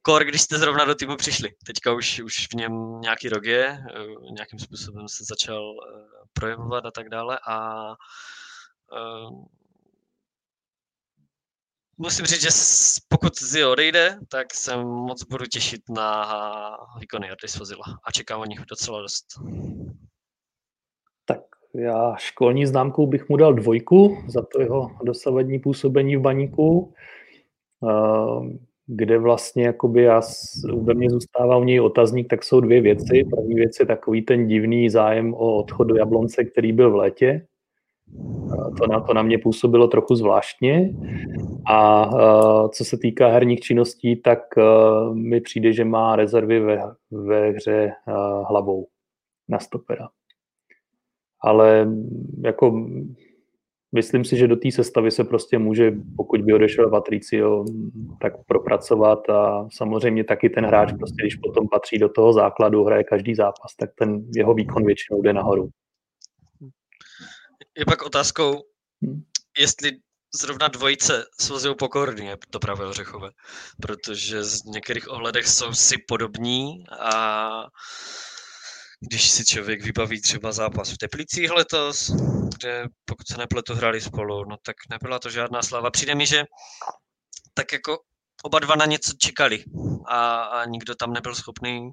kor, když jste zrovna do týmu přišli. Teďka už, už v něm nějaký rok je, eh, nějakým způsobem se začal eh, projevovat a tak dále a uh, musím říct, že pokud Zio odejde, tak se moc budu těšit na výkony Jardy Svozila a čekám o nich docela dost. Tak já školní známkou bych mu dal dvojku za to jeho dosavadní působení v baníku. Uh, kde vlastně jakoby já, ve mně zůstává u něj otazník, tak jsou dvě věci. První věc je takový ten divný zájem o odchod do Jablonce, který byl v létě. To na, to na mě působilo trochu zvláštně. A co se týká herních činností, tak mi přijde, že má rezervy ve, ve hře hlavou na stopera. Ale jako myslím si, že do té sestavy se prostě může, pokud by odešel Patricio, tak propracovat a samozřejmě taky ten hráč, prostě, když potom patří do toho základu, hraje každý zápas, tak ten jeho výkon většinou jde nahoru. Je pak otázkou, hmm. jestli zrovna dvojice svozil pokorný je to pravé ořechové, protože z některých ohledech jsou si podobní a když si člověk vybaví třeba zápas v Teplicích letos, kde pokud se nepletu hráli spolu, no tak nebyla to žádná sláva. Přijde mi, že tak jako oba dva na něco čekali a, a nikdo tam nebyl schopný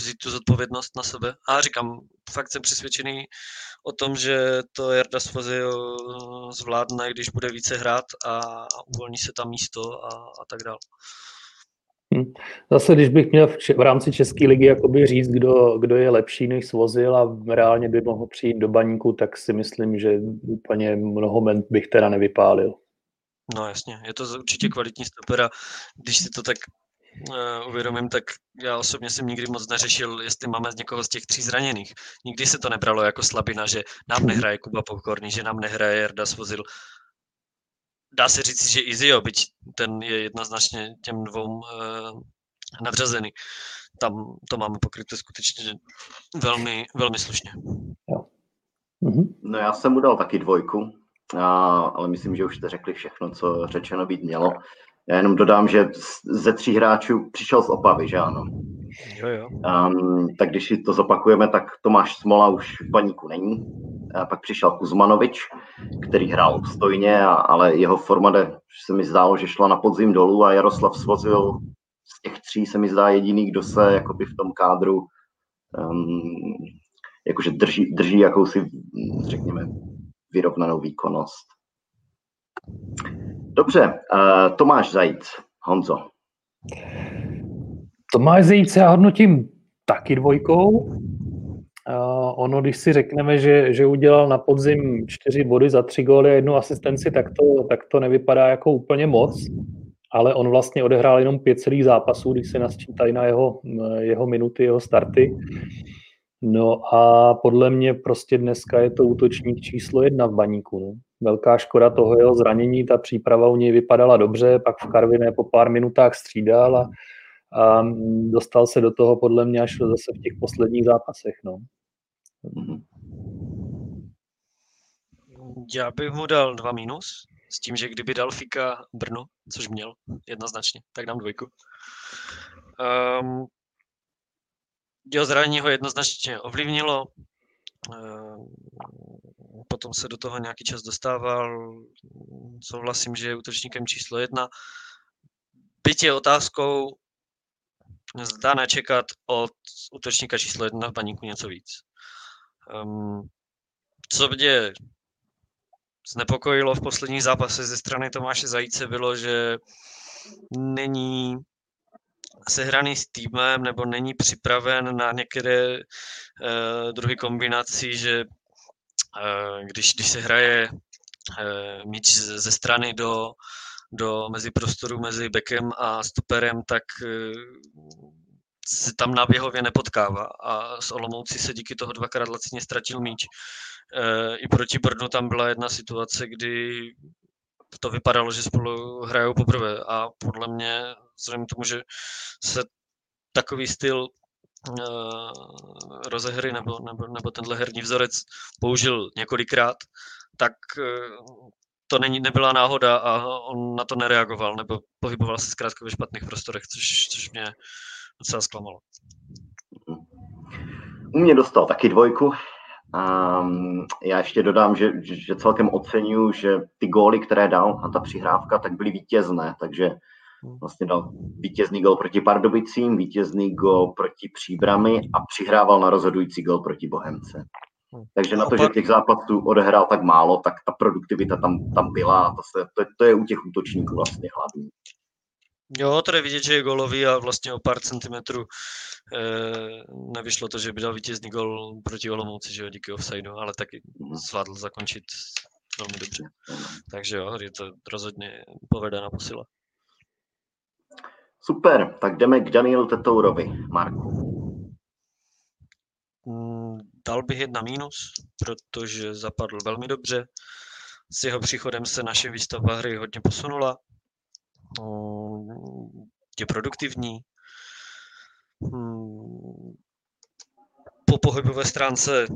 vzít tu zodpovědnost na sebe. A říkám, fakt jsem přesvědčený o tom, že to Jarda Svozil zvládne, když bude více hrát a uvolní se tam místo a, a tak dále. Hm. Zase, když bych měl v, v rámci České ligy jakoby říct, kdo, kdo je lepší než Svozil a reálně by mohl přijít do baníku, tak si myslím, že úplně mnoho ment bych teda nevypálil. No jasně, je to určitě kvalitní stoper a když si to tak uh, uvědomím, tak já osobně jsem nikdy moc neřešil, jestli máme z někoho z těch tří zraněných. Nikdy se to nebralo jako slabina, že nám nehraje Kuba Pokorný, že nám nehraje Jarda Svozil. Dá se říct, že Izio, byť ten je jednoznačně těm dvou uh, nadřazený. Tam to máme pokryté skutečně velmi, velmi slušně. Jo. Mhm. No já jsem mu dal taky dvojku, a, ale myslím, že už jste řekli všechno, co řečeno být mělo. Já jenom dodám, že ze tří hráčů přišel z Opavy, že ano? Um, tak když si to zopakujeme, tak Tomáš Smola už v paníku není. A pak přišel Kuzmanovič, který hrál stojně, a, ale jeho forma jde, se mi zdálo, že šla na podzim dolů a Jaroslav Svozil z těch tří se mi zdá jediný, kdo se jakoby v tom kádru um, jakože drží, drží jakousi, řekněme, vyrovnanou výkonnost. Dobře, uh, Tomáš Zajíc, Honzo. Tomáš Zajíc já hodnotím taky dvojkou. Uh, ono, když si řekneme, že, že udělal na podzim čtyři body za tři góly a jednu asistenci, tak to, tak to nevypadá jako úplně moc, ale on vlastně odehrál jenom pět celých zápasů, když se nasčítají na jeho, jeho minuty, jeho starty. No a podle mě prostě dneska je to útočník číslo jedna v baníku. No. Velká škoda toho jeho zranění, ta příprava u něj vypadala dobře, pak v Karviné po pár minutách střídal a, a dostal se do toho podle mě až zase v těch posledních zápasech. No. Já bych mu dal dva minus, s tím, že kdyby dal Fika Brno, což měl jednoznačně, tak dám dvojku. Um, jeho zranění ho jednoznačně ovlivnilo. Ehm, potom se do toho nějaký čas dostával. Souhlasím, že je útočníkem číslo jedna. Byť je otázkou, zdá nečekat od útočníka číslo jedna v baníku něco víc. Um, co mě znepokojilo v posledních zápasech ze strany Tomáše Zajíce bylo, že není sehraný s týmem nebo není připraven na některé uh, druhy kombinací, že uh, když, když se hraje uh, míč ze strany do, do mezi prostoru mezi bekem a stoperem, tak uh, se tam na běhově nepotkává a s Olomouci se díky toho dvakrát lacině ztratil míč. I proti Brnu tam byla jedna situace, kdy to vypadalo, že spolu hrajou poprvé a podle mě, vzhledem k tomu, že se takový styl uh, rozehry nebo, nebo, nebo tenhle herní vzorec použil několikrát, tak to není, nebyla náhoda a on na to nereagoval, nebo pohyboval se zkrátka ve špatných prostorech, což, což mě docela zklamalo. U mě dostal taky dvojku, Um, já ještě dodám, že, že celkem oceňuju, že ty góly, které dal a ta přihrávka, tak byly vítězné, takže vlastně dal vítězný gol proti Pardubicím, vítězný gol proti Příbrami a přihrával na rozhodující gol proti Bohemce. Takže na to, že těch zápasů odehrál tak málo, tak ta produktivita tam, tam byla to, se, to, to je u těch útočníků vlastně hlavní. Jo, to je vidět, že je golový a vlastně o pár centimetrů e, nevyšlo to, že by dal vítězný gol proti Olomouci, že jo, díky offsideu, ale taky mhm. zvládl zakončit velmi dobře. Takže jo, je to rozhodně povedená posila. Super, tak jdeme k Danielu Tetourovi. Marku. Dal bych jedna mínus, protože zapadl velmi dobře. S jeho příchodem se naše výstava hry hodně posunula je produktivní. Hmm. Po pohybové stránce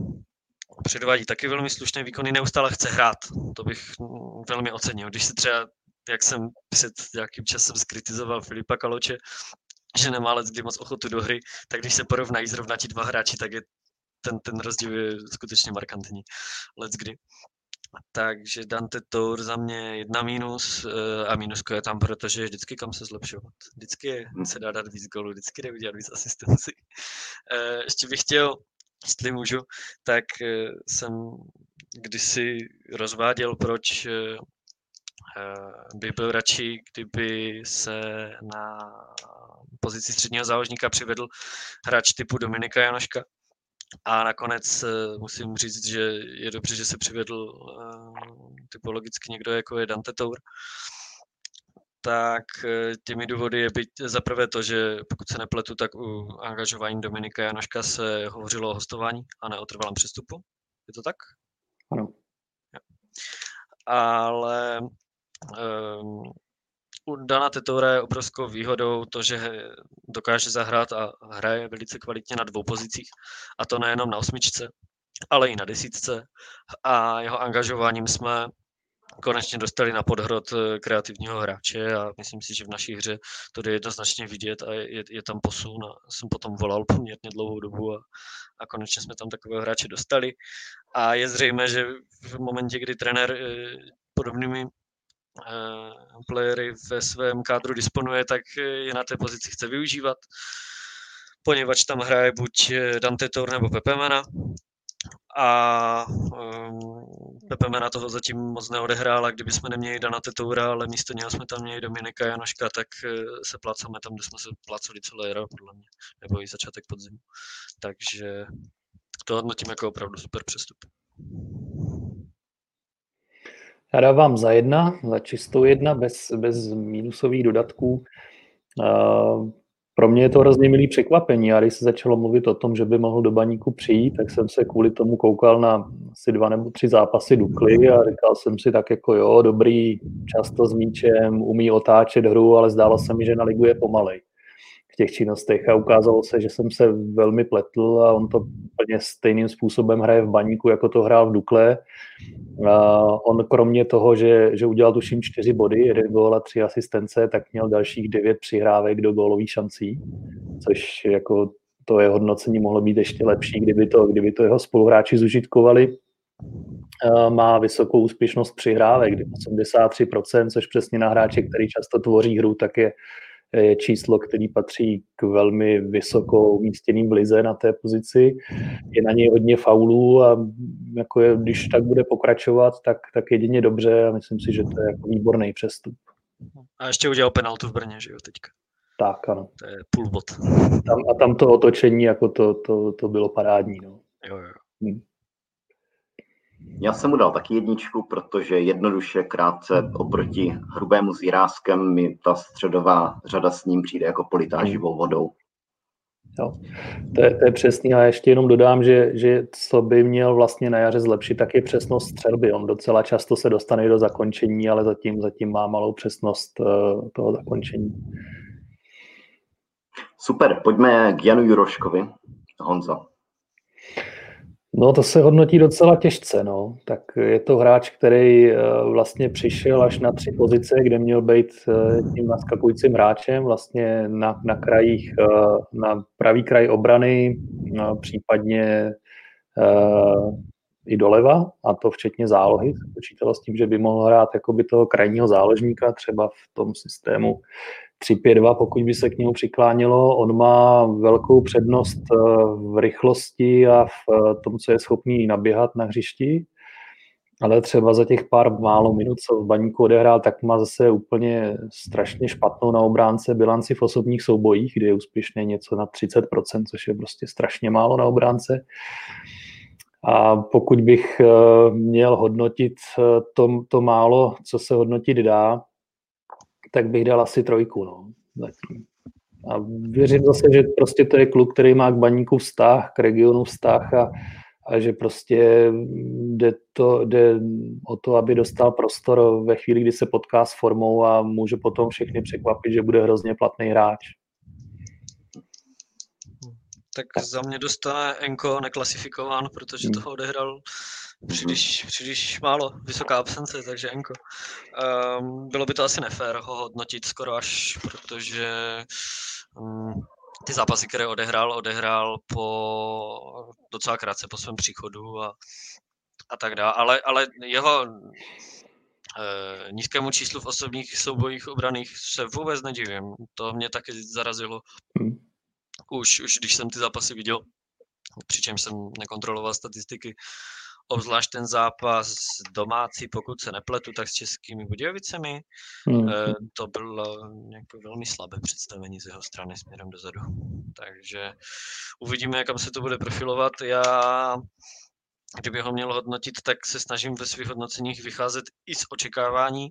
předvádí taky velmi slušné výkony, neustále chce hrát. To bych velmi ocenil. Když se třeba, jak jsem před nějakým časem skritizoval Filipa Kaloče, že nemá let kdy moc ochotu do hry, tak když se porovnají zrovna ti dva hráči, tak je ten, ten rozdíl je skutečně markantní. Let's kdy. Takže Dante Tour za mě jedna mínus eh, a mínusko je tam, protože je vždycky kam se zlepšovat. Vždycky je, hmm. se dá dát víc gólů, vždycky jde udělat víc asistenci. Eh, ještě bych chtěl, jestli můžu, tak eh, jsem kdysi rozváděl, proč by byl radši, kdyby se na pozici středního záložníka přivedl hráč typu Dominika Janoška. A nakonec musím říct, že je dobře, že se přivedl typologicky někdo, jako je Dante Tour tak eh, těmi důvody je být zaprvé to, že pokud se nepletu, tak u angažování Dominika Janoška se hovořilo o hostování a ne o trvalém přestupu. Je to tak? Ano. Ja. Ale um, u Dana Tetora je obrovskou výhodou to, že dokáže zahrát a hraje velice kvalitně na dvou pozicích. A to nejenom na osmičce, ale i na desítce. A jeho angažováním jsme konečně dostali na podhrot eh, kreativního hráče a myslím si, že v naší hře to jde jednoznačně vidět a je, je tam posun a jsem potom volal poměrně dlouhou dobu a, a konečně jsme tam takového hráče dostali a je zřejmé, že v momentě, kdy trenér eh, podobnými playery ve svém kádru disponuje, tak je na té pozici chce využívat, poněvadž tam hraje buď Dante Tour nebo Pepemana, a um, Pepe Mena toho zatím moc neodehrál a kdyby jsme neměli Dana Tetoura, ale místo něho jsme tam měli Dominika Janoška, tak se plácáme tam, kde jsme se plácali celé jaro, podle mě, nebo i začátek podzimu. Takže to hodnotím jako opravdu super přestup. Já dávám za jedna, za čistou jedna, bez, bez mínusových dodatků. Uh, pro mě je to hrozně milý překvapení. A když se začalo mluvit o tom, že by mohl do baníku přijít, tak jsem se kvůli tomu koukal na asi dva nebo tři zápasy Dukly a říkal jsem si tak jako jo, dobrý, často s míčem, umí otáčet hru, ale zdálo se mi, že na ligu je pomalej těch činnostech a ukázalo se, že jsem se velmi pletl a on to úplně stejným způsobem hraje v baníku, jako to hrál v Dukle. A on kromě toho, že, že udělal tuším čtyři body, jeden gól a tři asistence, tak měl dalších devět přihrávek do gólových šancí, což jako to je hodnocení mohlo být ještě lepší, kdyby to, kdyby to jeho spoluhráči zužitkovali. Má vysokou úspěšnost přihrávek, 83%, což přesně na hráče, který často tvoří hru, tak je je číslo, který patří k velmi vysokou umístěným v lize na té pozici. Je na něj hodně faulů a jako je, když tak bude pokračovat, tak, tak jedině dobře a myslím si, že to je jako výborný přestup. A ještě udělal penaltu v Brně, že jo, teďka. Tak, ano. To je půl bod. Tam, a tam to otočení, jako to, to, to bylo parádní. No. Jo, jo. Hmm. Já jsem mu dal taky jedničku, protože jednoduše krátce oproti hrubému zírázkem mi ta středová řada s ním přijde jako politá živou vodou. Jo. To, je, to je přesný a ještě jenom dodám, že, že co by měl vlastně na jaře zlepšit, tak je přesnost střelby. On docela často se dostane do zakončení, ale zatím, zatím má malou přesnost uh, toho zakončení. Super, pojďme k Janu Juroškovi. Honzo. No to se hodnotí docela těžce, no. Tak je to hráč, který eh, vlastně přišel až na tři pozice, kde měl být eh, tím naskakujícím hráčem, vlastně na, na krajích, eh, na pravý kraj obrany, no, případně i doleva, a to včetně zálohy. Počítalo s tím, že by mohl hrát jakoby toho krajního záložníka, třeba v tom systému 3-5-2, pokud by se k němu přiklánělo. On má velkou přednost eh, v rychlosti a v eh, tom, co je schopný naběhat na hřišti, ale třeba za těch pár málo minut, co v baníku odehrál, tak má zase úplně strašně špatnou na obránce bilanci v osobních soubojích, kde je úspěšně něco na 30%, což je prostě strašně málo na obránce. A pokud bych eh, měl hodnotit to, to málo, co se hodnotit dá, tak bych dal asi trojku. No, zatím. A věřím zase, že prostě to je kluk, který má k baníku vztah, k regionu vztah a, a že prostě jde, to, jde o to, aby dostal prostor ve chvíli, kdy se potká s formou a může potom všechny překvapit, že bude hrozně platný hráč. Tak za mě dostane Enko neklasifikován, protože hmm. toho odehrál příliš, příliš málo, vysoká absence, takže Enko. Um, bylo by to asi nefér ho hodnotit skoro až, protože um, ty zápasy, které odehrál, odehrál po docela krátce po svém příchodu a, a tak dále, ale, ale jeho e, nízkému číslu v osobních soubojích obraných se vůbec nedivím. To mě taky zarazilo. Hmm. Už, už když jsem ty zápasy viděl, přičemž jsem nekontroloval statistiky, obzvlášť ten zápas domácí, pokud se nepletu, tak s českými Budějovicemi. Hmm. To bylo jako velmi slabé představení z jeho strany směrem dozadu. Takže uvidíme, kam se to bude profilovat. Já kdyby ho měl hodnotit, tak se snažím ve svých hodnoceních vycházet i z očekávání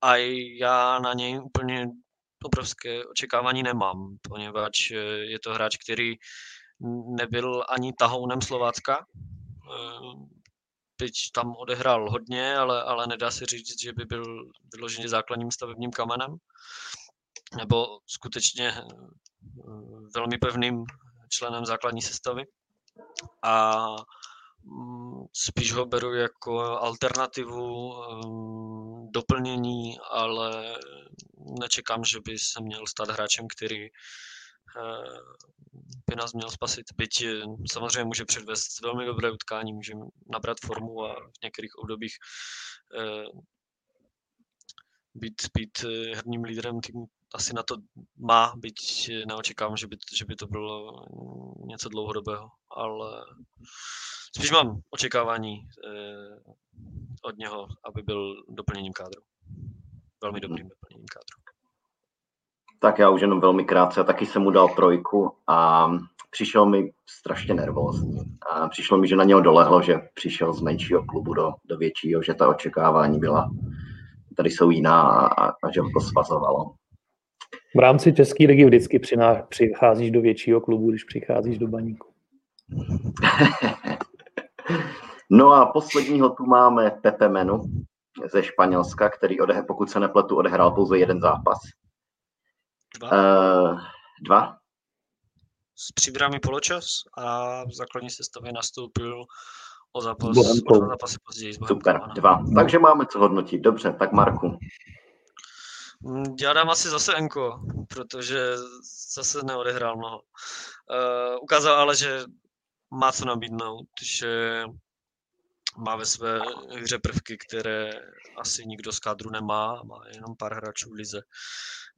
a já na něj úplně obrovské očekávání nemám, poněvadž je to hráč, který nebyl ani tahounem Slovácka, byť tam odehrál hodně, ale, ale nedá se říct, že by byl vyloženě základním stavebním kamenem, nebo skutečně eh, velmi pevným členem základní sestavy. A mm, spíš ho beru jako alternativu, mm, doplnění, ale nečekám, že by se měl stát hráčem, který eh, by nás měl spasit. Byť eh, samozřejmě může předvést velmi dobré utkání, může nabrat formu a v některých obdobích eh, být, být eh, herním lídrem týmu asi na to má, byť neočekávám, že by, že by to bylo něco dlouhodobého, ale spíš mám očekávání od něho, aby byl doplněním kádru. Velmi dobrým doplněním kádru. Tak já už jenom velmi krátce, taky jsem mu dal trojku a přišel mi strašně nervózní. A přišlo mi, že na něho dolehlo, že přišel z menšího klubu do, do většího, že ta očekávání byla, tady jsou jiná a, a že ho to svazovalo. V rámci České ligy vždycky přiná, přicházíš do většího klubu, když přicházíš do baníku. <laughs> no a posledního tu máme Pepe Menu ze Španělska, který, odehe, pokud se nepletu, odehrál pouze jeden zápas. Dva. Uh, dva. S příbrami poločas a v základní sestavě nastoupil o zápas, o dva zápasy později. Super, dva. Takže máme co hodnotit. Dobře, tak Marku. Mm, já dám asi zase Enko, protože zase neodehrál mnoho. Uh, ukázal ale, že má co nabídnout, že má ve své hře prvky, které asi nikdo z kádru nemá, má jenom pár hráčů v lize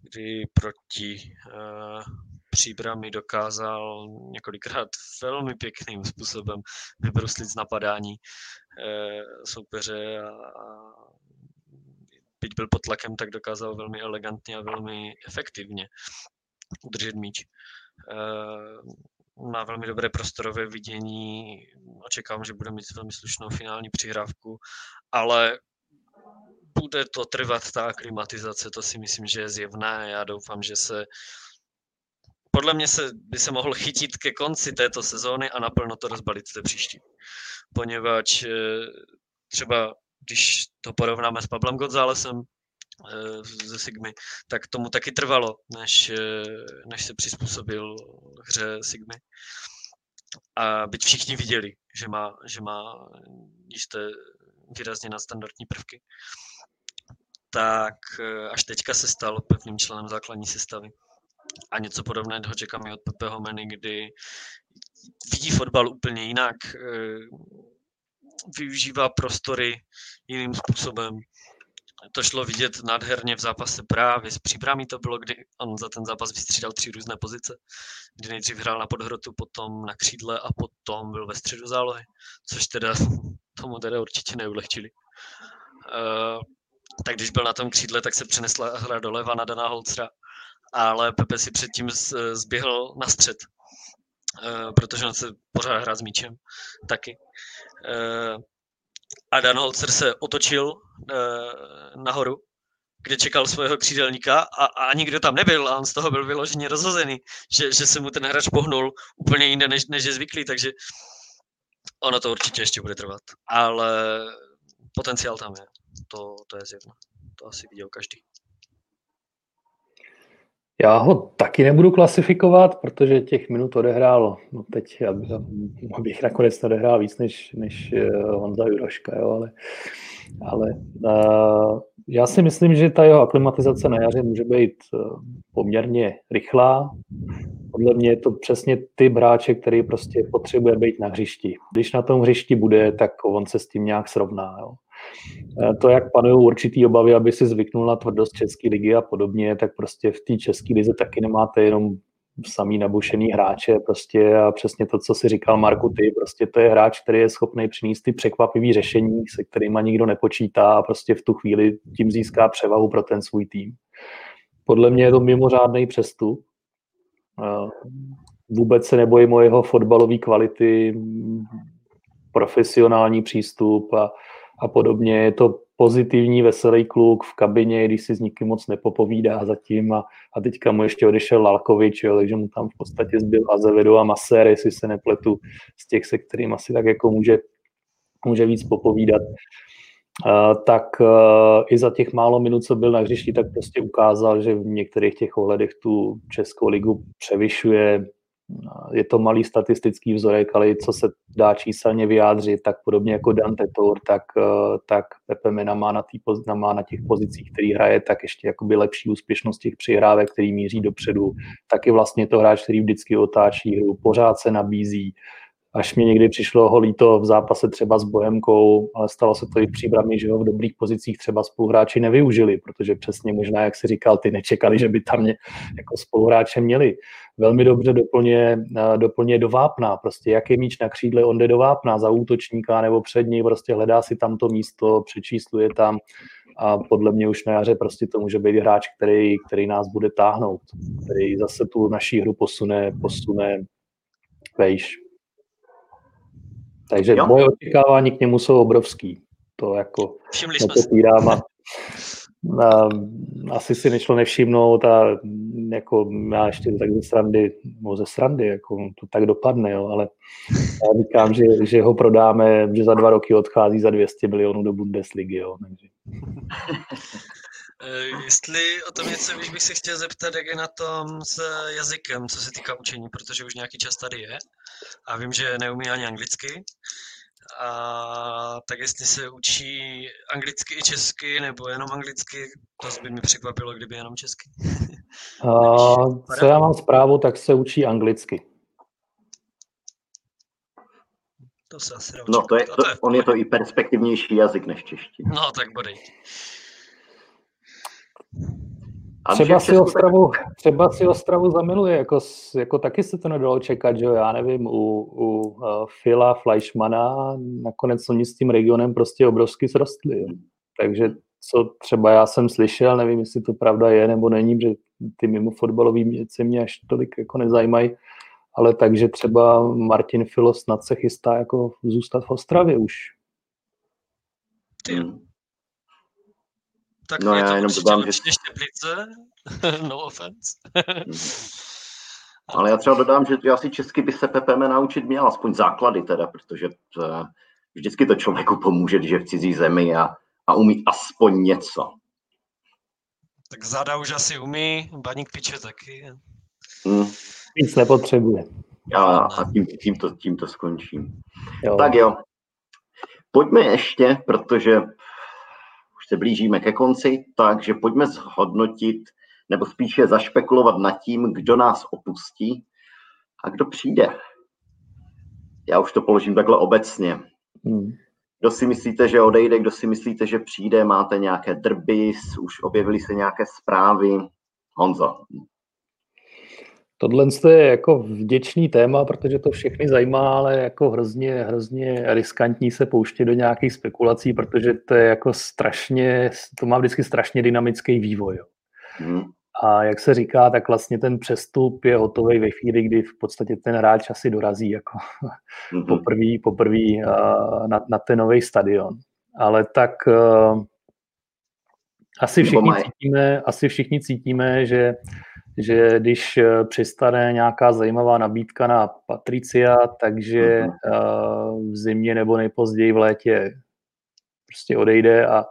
kdy proti uh, příbrami dokázal několikrát <laughs> velmi pěkným způsobem vybruslit z napadání uh, soupeře a, a byť byl pod tlakem, tak dokázal velmi elegantně a velmi efektivně udržet míč. Uh, má velmi dobré prostorové vidění, očekávám, že bude mít velmi slušnou finální přihrávku, ale bude to trvat ta aklimatizace, to si myslím, že je zjevné. Já doufám, že se podle mě se, by se mohl chytit ke konci této sezóny a naplno to rozbalit té příští. Poněvadž eh, třeba, když to porovnáme s Pablem Gonzálesem eh, ze Sigmy, tak tomu taky trvalo, než, eh, než se přizpůsobil hře Sigmy. A byť všichni viděli, že má, že má jisté výrazně nadstandardní prvky tak eh, až teďka se stal pevným členem základní sestavy. A něco podobného čekám i od Pepeho Meny, kdy vidí fotbal úplně jinak, eh, využívá prostory jiným způsobem. To šlo vidět nádherně v zápase právě s příbramí to bylo, kdy on za ten zápas vystřídal tři různé pozice, kdy nejdřív hrál na podhrotu, potom na křídle a potom byl ve středu zálohy, což teda <laughs> tomu teda určitě neulehčili. Tak když byl na tom křídle, tak se přenesla hra doleva na Dana Holcera, ale Pepe si předtím zběhl na střed, eh, protože on se pořád hrát s míčem taky. Eh, a Dan Holzer se otočil eh, nahoru, kde čekal svého křídelníka a, a nikdo tam nebyl a on z toho byl vyloženě rozhozený, že, že se mu ten hráč pohnul úplně jinde, než, než je zvyklý, takže ono to určitě ještě bude trvat. Ale potenciál tam je to, to je zjevné. To asi viděl každý. Já ho taky nebudu klasifikovat, protože těch minut odehrál, no teď abych nakonec odehrál víc než, než eh, Honza Juroška, jo, ale, ale uh, já si myslím, že ta jeho aklimatizace na jaře může být uh, poměrně rychlá. Podle mě je to přesně ty bráče, který prostě potřebuje být na hřišti. Když na tom hřišti bude, tak on se s tím nějak srovná. Jo. Eh, to, jak panují určitý obavy, aby si zvyknul na tvrdost České ligy a podobně, tak prostě v té České lize taky nemáte jenom samý nabušený hráče prostě a přesně to, co si říkal Marku, ty, prostě to je hráč, který je schopný přinést ty překvapivý řešení, se kterými nikdo nepočítá a prostě v tu chvíli tím získá převahu pro ten svůj tým. Podle mě je to mimořádný přestup. Vůbec se nebojím o jeho fotbalové kvality, profesionální přístup a, a podobně. Je to pozitivní, veselý kluk v kabině, když si s nikým moc nepopovídá zatím a, a teďka mu ještě odešel Lalkovič, jo, takže mu tam v podstatě zbyl Azevedo a Maser, jestli se nepletu z těch, se kterým asi tak jako může, může víc popovídat. Uh, tak uh, i za těch málo minut, co byl na hřišti, tak prostě ukázal, že v některých těch ohledech tu Českou ligu převyšuje, je to malý statistický vzorek, ale co se dá číselně vyjádřit, tak podobně jako Dante Tour, tak, eh, tak Pepe Mena má na, tý, má na těch pozicích, který hraje, tak ještě jakoby lepší úspěšnost těch přihrávek, který míří dopředu. Taky vlastně to hráč, který vždycky otáčí hru, pořád se nabízí, až mě někdy přišlo ho líto v zápase třeba s Bohemkou, ale stalo se to i v příbrami, že ho v dobrých pozicích třeba spoluhráči nevyužili, protože přesně možná, jak si říkal, ty nečekali, že by tam mě jako spoluhráče měli. Velmi dobře doplně, doplně do vápna, prostě jak je míč na křídle, on jde do vápna za útočníka nebo před něj, prostě hledá si tam to místo, přečísluje tam a podle mě už na jaře prostě to může být hráč, který, který nás bude táhnout, který zase tu naší hru posune, posune vejš. Takže jo. moje očekávání k němu jsou obrovský. To jako nepopírám a, a, asi si nešlo nevšimnout a jako já ještě tak ze srandy, no ze srandy, jako to tak dopadne, jo, ale já říkám, že, že ho prodáme, že za dva roky odchází za 200 milionů do Bundesligy, jo, takže. Eh, jestli o tom něco víš, bych se chtěl zeptat, jak je na tom s jazykem, co se týká učení, protože už nějaký čas tady je a vím, že neumí ani anglicky. A tak jestli se učí anglicky i česky, nebo jenom anglicky, to by mi překvapilo, kdyby jenom česky. <laughs> A, co já mám zprávu, tak se učí anglicky. To se asi No to je, to, to je on je to i perspektivnější jazyk než čeští. No tak bodej. Třeba si, Ostravu, třeba si Ostravu zamiluje, jako, jako taky se to nedalo čekat, že jo, já nevím, u, u uh, Phila Fleischmana nakonec oni s tím regionem prostě obrovsky zrostli, jo. takže co třeba já jsem slyšel, nevím, jestli to pravda je nebo není, že ty mimo fotbalové věci mě až tolik jako nezajímají, ale takže třeba Martin Filo snad se chystá jako zůstat v Ostravě už. Hmm tak no, je já to jenom dodám, že... Teplice, <laughs> no offense. Mhm. Ale já třeba dodám, že asi česky by se PPM naučit měl, aspoň základy teda, protože to, vždycky to člověku pomůže, když je v cizí zemi a, a umí aspoň něco. Tak záda už asi umí, baník piče taky. Hmm. Nic nepotřebuje. Já, a tím, tím, to, tím to skončím. Jo. Tak jo. Pojďme ještě, protože se blížíme ke konci, takže pojďme zhodnotit nebo spíše zašpekulovat nad tím, kdo nás opustí a kdo přijde. Já už to položím takhle obecně. Hmm. Kdo si myslíte, že odejde, kdo si myslíte, že přijde, máte nějaké drby, už objevily se nějaké zprávy. Honzo. Tohle je jako vděčný téma, protože to všechny zajímá, ale jako hrozně, hrozně riskantní se pouštět do nějakých spekulací, protože to je jako strašně, to má vždycky strašně dynamický vývoj. Hmm. A jak se říká, tak vlastně ten přestup je hotový ve chvíli, kdy v podstatě ten hráč asi dorazí jako mm-hmm. poprvé poprvý, na, na ten nový stadion. Ale tak uh, asi všichni cítíme, asi všichni cítíme, že že když eh, přistane nějaká zajímavá nabídka na Patricia, takže uh, v zimě nebo nejpozději v létě prostě odejde a,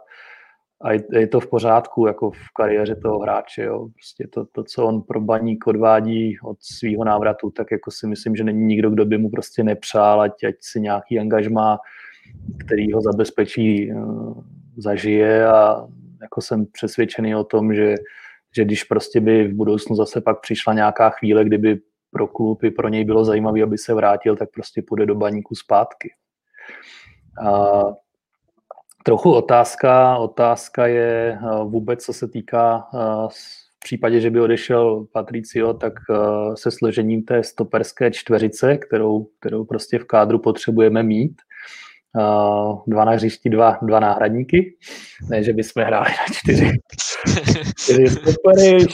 a je to v pořádku jako v kariéře toho hráče. Jo. Prostě to, to, co on pro baník odvádí od svého návratu, tak jako si myslím, že není nikdo, kdo by mu prostě nepřál, ať, ať si nějaký angažmá, který ho zabezpečí, uh, zažije a jako jsem přesvědčený o tom, že že když prostě by v budoucnu zase pak přišla nějaká chvíle, kdyby pro klub i pro něj bylo zajímavé, aby se vrátil, tak prostě půjde do baníku zpátky. A trochu otázka, otázka je vůbec, co se týká případě, že by odešel Patricio, tak se složením té stoperské čtveřice, kterou, kterou prostě v kádru potřebujeme mít, dva na hřišti, dva, dva náhradníky. Ne, že bychom hráli na čtyři. čtyři stopery,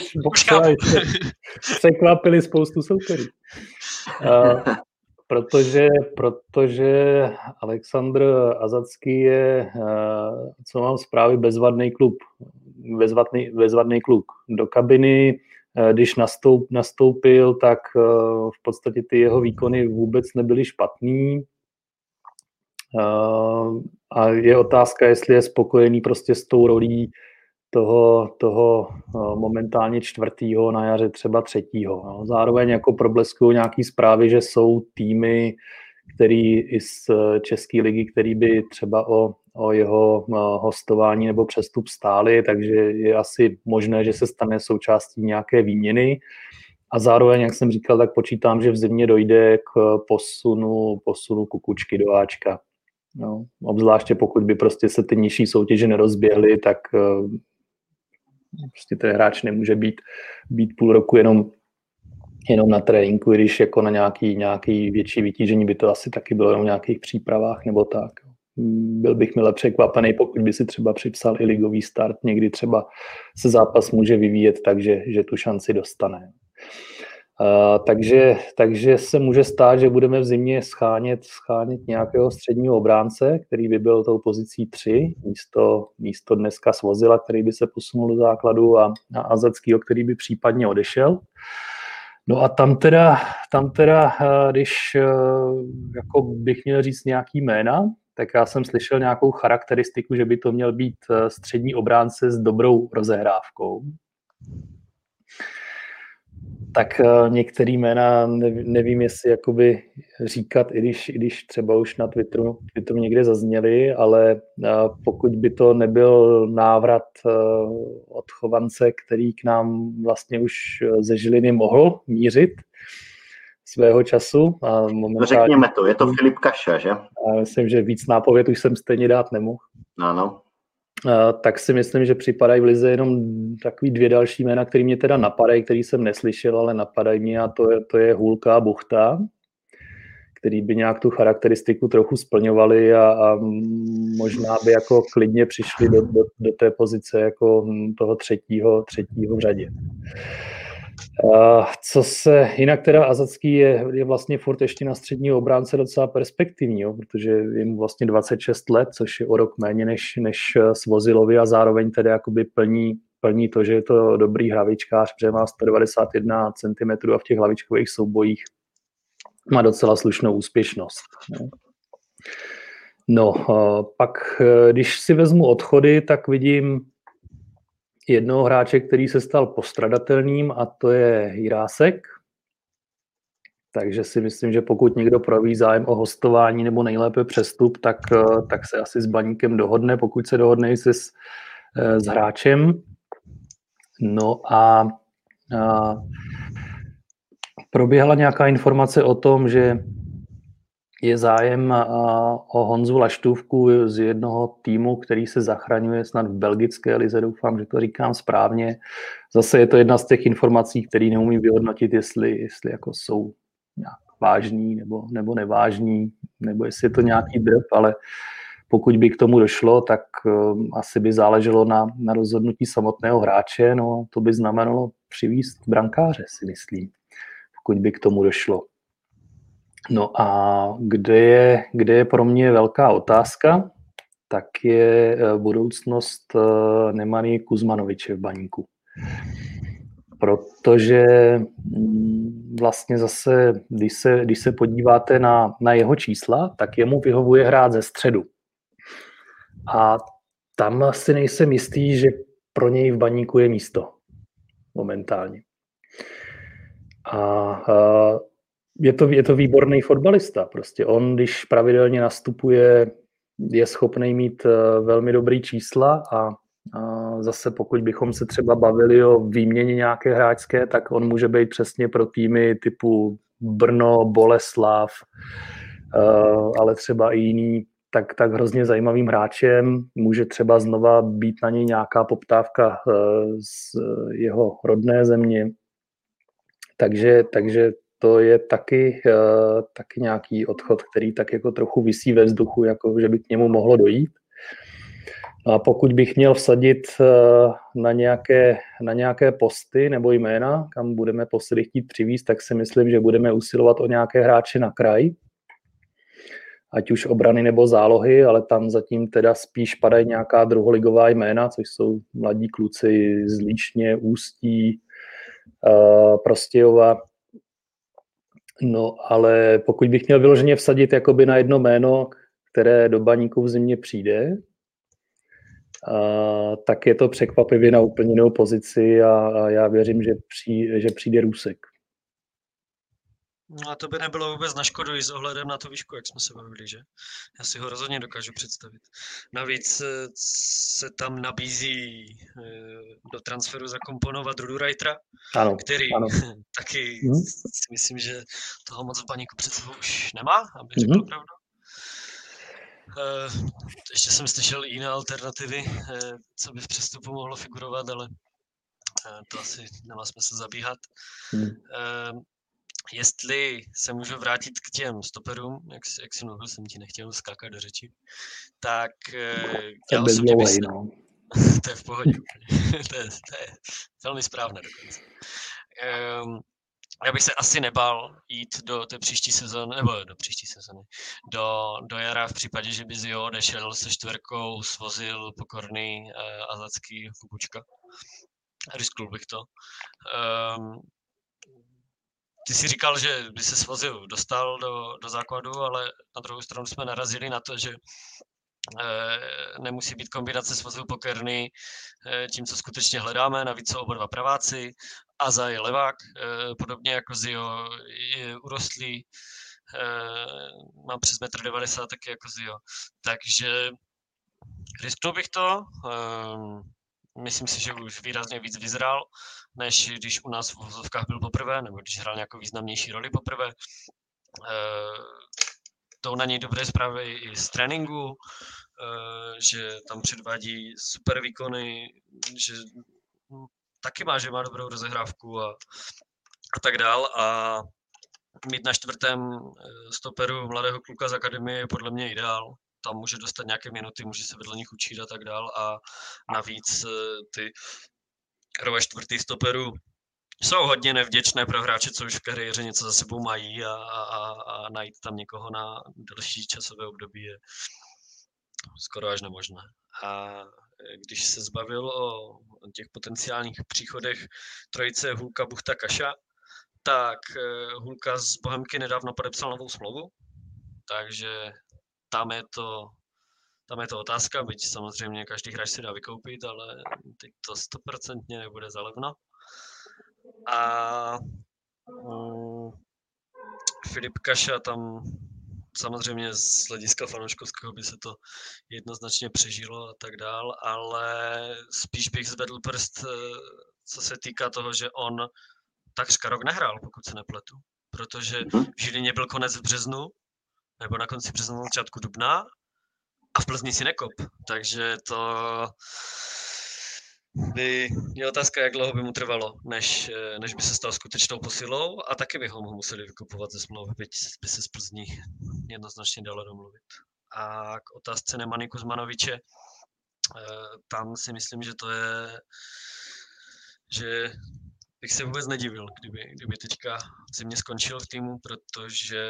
<laughs> překvapili spoustu souperů. Protože, protože Aleksandr Azacký je, co mám zprávy, bezvadný klub. Bezvadný, bezvadný kluk. Do kabiny, když nastoup, nastoupil, tak v podstatě ty jeho výkony vůbec nebyly špatný a je otázka, jestli je spokojený prostě s tou rolí toho, toho momentálně čtvrtýho, na jaře třeba třetího. No. Zároveň jako probleskují nějaký zprávy, že jsou týmy, který i z České ligy, který by třeba o, o jeho hostování nebo přestup stály, takže je asi možné, že se stane součástí nějaké výměny. A zároveň, jak jsem říkal, tak počítám, že v zimě dojde k posunu, posunu kukučky do Ačka. No, obzvláště pokud by prostě se ty nižší soutěže nerozběhly, tak uh, prostě ten hráč nemůže být, být půl roku jenom, jenom na tréninku, když jako na nějaký, nějaký větší vytížení by to asi taky bylo jenom v nějakých přípravách nebo tak. Byl bych mile překvapený, pokud by si třeba připsal i ligový start, někdy třeba se zápas může vyvíjet tak, že, že tu šanci dostane. Uh, takže, takže se může stát, že budeme v zimě schánět, schánět nějakého středního obránce, který by byl tou pozicí 3, místo, místo dneska Svozila, který by se posunul do základu a, a Azeckýho, který by případně odešel. No a tam teda, tam teda když jako bych měl říct nějaký jména, tak já jsem slyšel nějakou charakteristiku, že by to měl být střední obránce s dobrou rozehrávkou tak uh, některý jména nevím, jestli jakoby říkat, i když, i když třeba už na Twitteru, Twitteru někde zazněli, ale uh, pokud by to nebyl návrat uh, od Chovance, který k nám vlastně už ze Žiliny mohl mířit svého času. A momentálně, Řekněme to, je to Filip Kaša, že? A myslím, že víc nápověd už jsem stejně dát nemohl. Ano tak si myslím, že připadají v Lize jenom takový dvě další jména, které mě teda napadají, který jsem neslyšel, ale napadají mě a to je, to je Hulka a Buchta, který by nějak tu charakteristiku trochu splňovali a, a možná by jako klidně přišli do, do, do té pozice jako toho třetího, třetího v řadě. Co se, jinak teda Azacký je, je vlastně furt ještě na středního obránce docela perspektivní, jo, protože je mu vlastně 26 let, což je o rok méně než, než Svozilovi a zároveň tedy jakoby plní, plní to, že je to dobrý hlavičkář, protože má 191 cm a v těch hlavičkových soubojích má docela slušnou úspěšnost. Jo. No, pak když si vezmu odchody, tak vidím jednoho hráče, který se stal postradatelným a to je Jirásek. Takže si myslím, že pokud někdo proví zájem o hostování nebo nejlépe přestup, tak, eh, tak se asi s baníkem dohodne, pokud se dohodne se s, eh, s hráčem. No a, a proběhla nějaká informace o tom, že je zájem o Honzu Laštůvku z jednoho týmu, který se zachraňuje snad v belgické lize, doufám, že to říkám správně. Zase je to jedna z těch informací, které neumím vyhodnotit, jestli, jestli jako jsou nějak vážní nebo, nebo nevážní, nebo jestli je to nějaký drb, ale pokud by k tomu došlo, tak um, asi by záleželo na, na rozhodnutí samotného hráče, no to by znamenalo přivízt brankáře, si myslím, pokud by k tomu došlo. No a kde je, kde je pro mě velká otázka, tak je eh, budoucnost eh, Nemany Kuzmanoviče v baníku. Protože mm, vlastně zase, když se, když se podíváte na, na jeho čísla, tak jemu vyhovuje hrát ze středu. A tam asi nejsem jistý, že pro něj v baníku je místo momentálně. A, a je to, je to výborný fotbalista. Prostě on, když pravidelně nastupuje, je schopný mít eh, velmi dobrý čísla a, a zase pokud bychom se třeba bavili o výměně nějaké hráčské, tak on může být přesně pro týmy typu Brno, Boleslav, eh, ale třeba i jiný, tak, tak hrozně zajímavým hráčem. Může třeba znova být na něj nějaká poptávka eh, z jeho rodné země. Takže, takže to je taky, uh, taky nějaký odchod, který tak jako trochu visí ve vzduchu, jako že by k němu mohlo dojít. No a pokud bych měl vsadit uh, na nějaké, na nějaké posty nebo jména, kam budeme posily chtít přivízt, tak si myslím, že budeme usilovat o nějaké hráče na kraj, ať už obrany nebo zálohy, ale tam zatím teda spíš padají nějaká druholigová jména, což jsou mladí kluci z Líšně, Ústí, uh, Prostějova, No, ale pokud bych měl vyloženě vsadit jakoby na jedno jméno, které do baníku v zimě přijde, a, tak je to překvapivě na úplně jinou pozici a, a já věřím, že, přijde, že přijde Růsek. No a to by nebylo vůbec na škodu i s ohledem na tu výšku, jak jsme se bavili, že? Já si ho rozhodně dokážu představit. Navíc eh, se tam nabízí eh, do transferu zakomponovat Rudu Reitera, ano, který ano. <laughs> taky hmm. si myslím, že toho moc v paníku před sebou už nemá, aby řekl hmm. pravdu. Uh, ještě jsem slyšel jiné alternativy, co by v přestupu mohlo figurovat, ale to asi nemá smysl zabíhat. Hmm jestli se můžu vrátit k těm stoperům, jak, jak si mluvil, jsem ti nechtěl skákat do řeči, tak eh, já osobně bych se... no. <laughs> to je v pohodě. <laughs> to, je, to je velmi správné dokonce. Um, já bych se asi nebal jít do té příští sezóny, nebo do příští sezóny, do, do jara v případě, že by Zio odešel se čtverkou, svozil pokorný uh, azatský kukučka. Risknul bych to. Um, ty si říkal, že by se svozil dostal do, do základu, ale na druhou stranu jsme narazili na to, že e, nemusí být kombinace svazu pokerny e, tím, co skutečně hledáme, navíc jsou oba dva praváci, Aza je levák, e, podobně jako Zio je urostlý, mám přes 1,90 m taky jako Zio, takže risknul bych to, myslím si, že už výrazně víc vyzral, než když u nás v vozovkách byl poprvé, nebo když hrál nějakou významnější roli poprvé. E, to na něj dobré zprávy i z tréninku, e, že tam předvádí super výkony, že taky má, že má dobrou rozehrávku a, a tak dál. A mít na čtvrtém eh, stoperu mladého kluka z akademie je podle mě ideál. Tam může dostat nějaké minuty, může se vedle nich učit a tak dál. A navíc ty role čtvrtý stoperu jsou hodně nevděčné pro hráče, co už v kariéře něco za sebou mají a, a, a najít tam někoho na delší časové období je skoro až nemožné. A když se zbavil o těch potenciálních příchodech trojice Hulka, Buchta, Kaša, tak eh, Hulka z Bohemky nedávno podepsal novou smlouvu, takže tam je to tam je to otázka, byť samozřejmě každý hráč si dá vykoupit, ale teď to stoprocentně nebude za levno. A um, Filip Kaša tam samozřejmě z hlediska fanouškovského by se to jednoznačně přežilo a tak dál, ale spíš bych zvedl prst, eh, co se týká toho, že on takřka rok nehrál, pokud se nepletu. Protože mhm. v Žilině byl konec v březnu, nebo na konci března, na začátku dubna a v Plzni si nekop. Takže to by je otázka, jak dlouho by mu trvalo, než, než by se stal skutečnou posilou a taky bychom ho museli vykupovat ze smlouvy, byť by se z Plzní jednoznačně dalo domluvit. A k otázce Nemany Kuzmanoviče, eh, tam si myslím, že to je, že bych se vůbec nedivil, kdyby, kdyby teďka zimě skončil v týmu, protože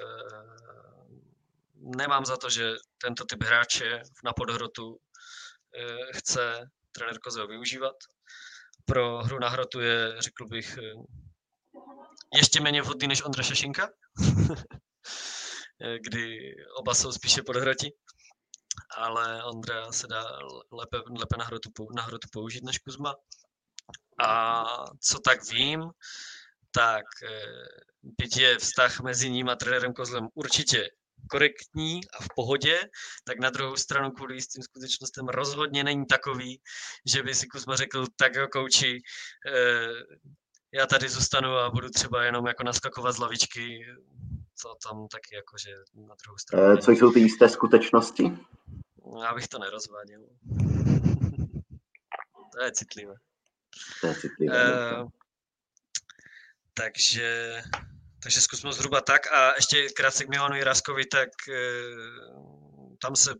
eh, nemám za to, že tento typ hráče na podhrotu eh, chce trenér Kozel využívat. Pro hru na hrotu je, řekl bych, eh, ještě méně vhodný než Ondra Šešinka, eh, <laughs> kdy oba jsou spíše podhroti, ale Ondra se dá lépe, lépe na, hrotu, na hrotu použít než Kuzma. A co tak vím, tak byť je vztah mezi ním a trenérem Kozlem určitě korektní a v pohodě, tak na druhou stranu kvůli jistým skutečnostem rozhodně není takový, že by si Kuzma řekl, tak jo, kouči, eh, já tady zůstanu a budu třeba jenom jako naskakovat z lavičky, to tam taky jakože na druhou stranu. Co jsou ty jisté skutečnosti? Já bych to nerozváděl. <laughs> to je citlivé. To je citlivé. Uh, takže, takže zkusme zhruba tak. A ještě krátce k Milanu Jiráskovi, tak uh, tam se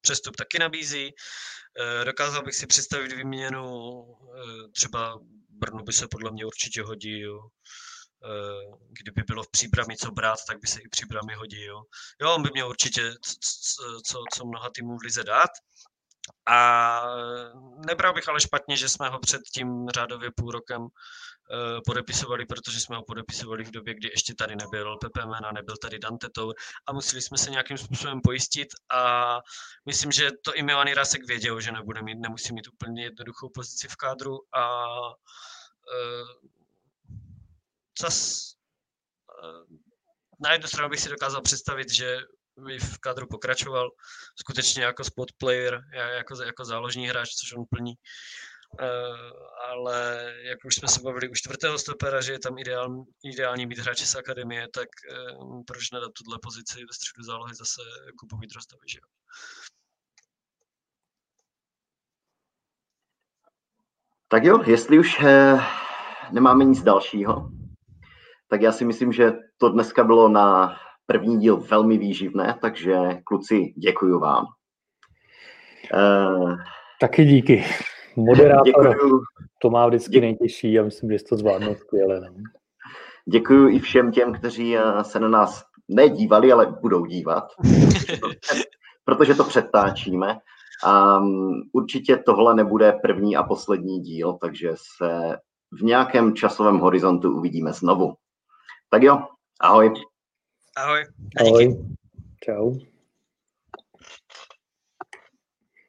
přestup taky nabízí. Uh, dokázal bych si představit výměnu, uh, třeba Brnu by se podle mě určitě. Eh, kdyby bylo v příbrami co brát, tak by se i příbrami hodí. Jo, on by měl určitě co, co mnoha týmů v lize dát. A nebral bych ale špatně, že jsme ho před tím řádově půl rokem eh, podepisovali, protože jsme ho podepisovali v době, kdy ještě tady nebyl Pepe Mena, nebyl tady Dante Tour a museli jsme se nějakým způsobem pojistit a myslím, že to i Milan Rasek věděl, že nebude mít, nemusí mít úplně jednoduchou pozici v kádru a eh, zas eh, na jednu stranu bych si dokázal představit, že v kadru pokračoval skutečně jako spot player, jako, jako záložní hráč, což on plní. Uh, ale jak už jsme se bavili u čtvrtého stopera, že je tam ideál, ideální mít hráče z akademie, tak uh, proč nedat tuhle pozici ve středu zálohy zase Kubovi Drostovi, že jo? Tak jo, jestli už uh, nemáme nic dalšího, tak já si myslím, že to dneska bylo na první díl velmi výživné, takže kluci, děkuji vám. Uh, Taky díky. Moderátor děkuju. to má vždycky nejtěžší a myslím, že jsi to zvládnul skvěle. Ne? Děkuji i všem těm, kteří eh, se na nás nedívali, ale budou dívat, <laughs> protože to přetáčíme. Um, určitě tohle nebude první a poslední díl, takže se v nějakém časovém horizontu uvidíme znovu. Tak jo, ahoj. Ahoj. Ahoj. Čau.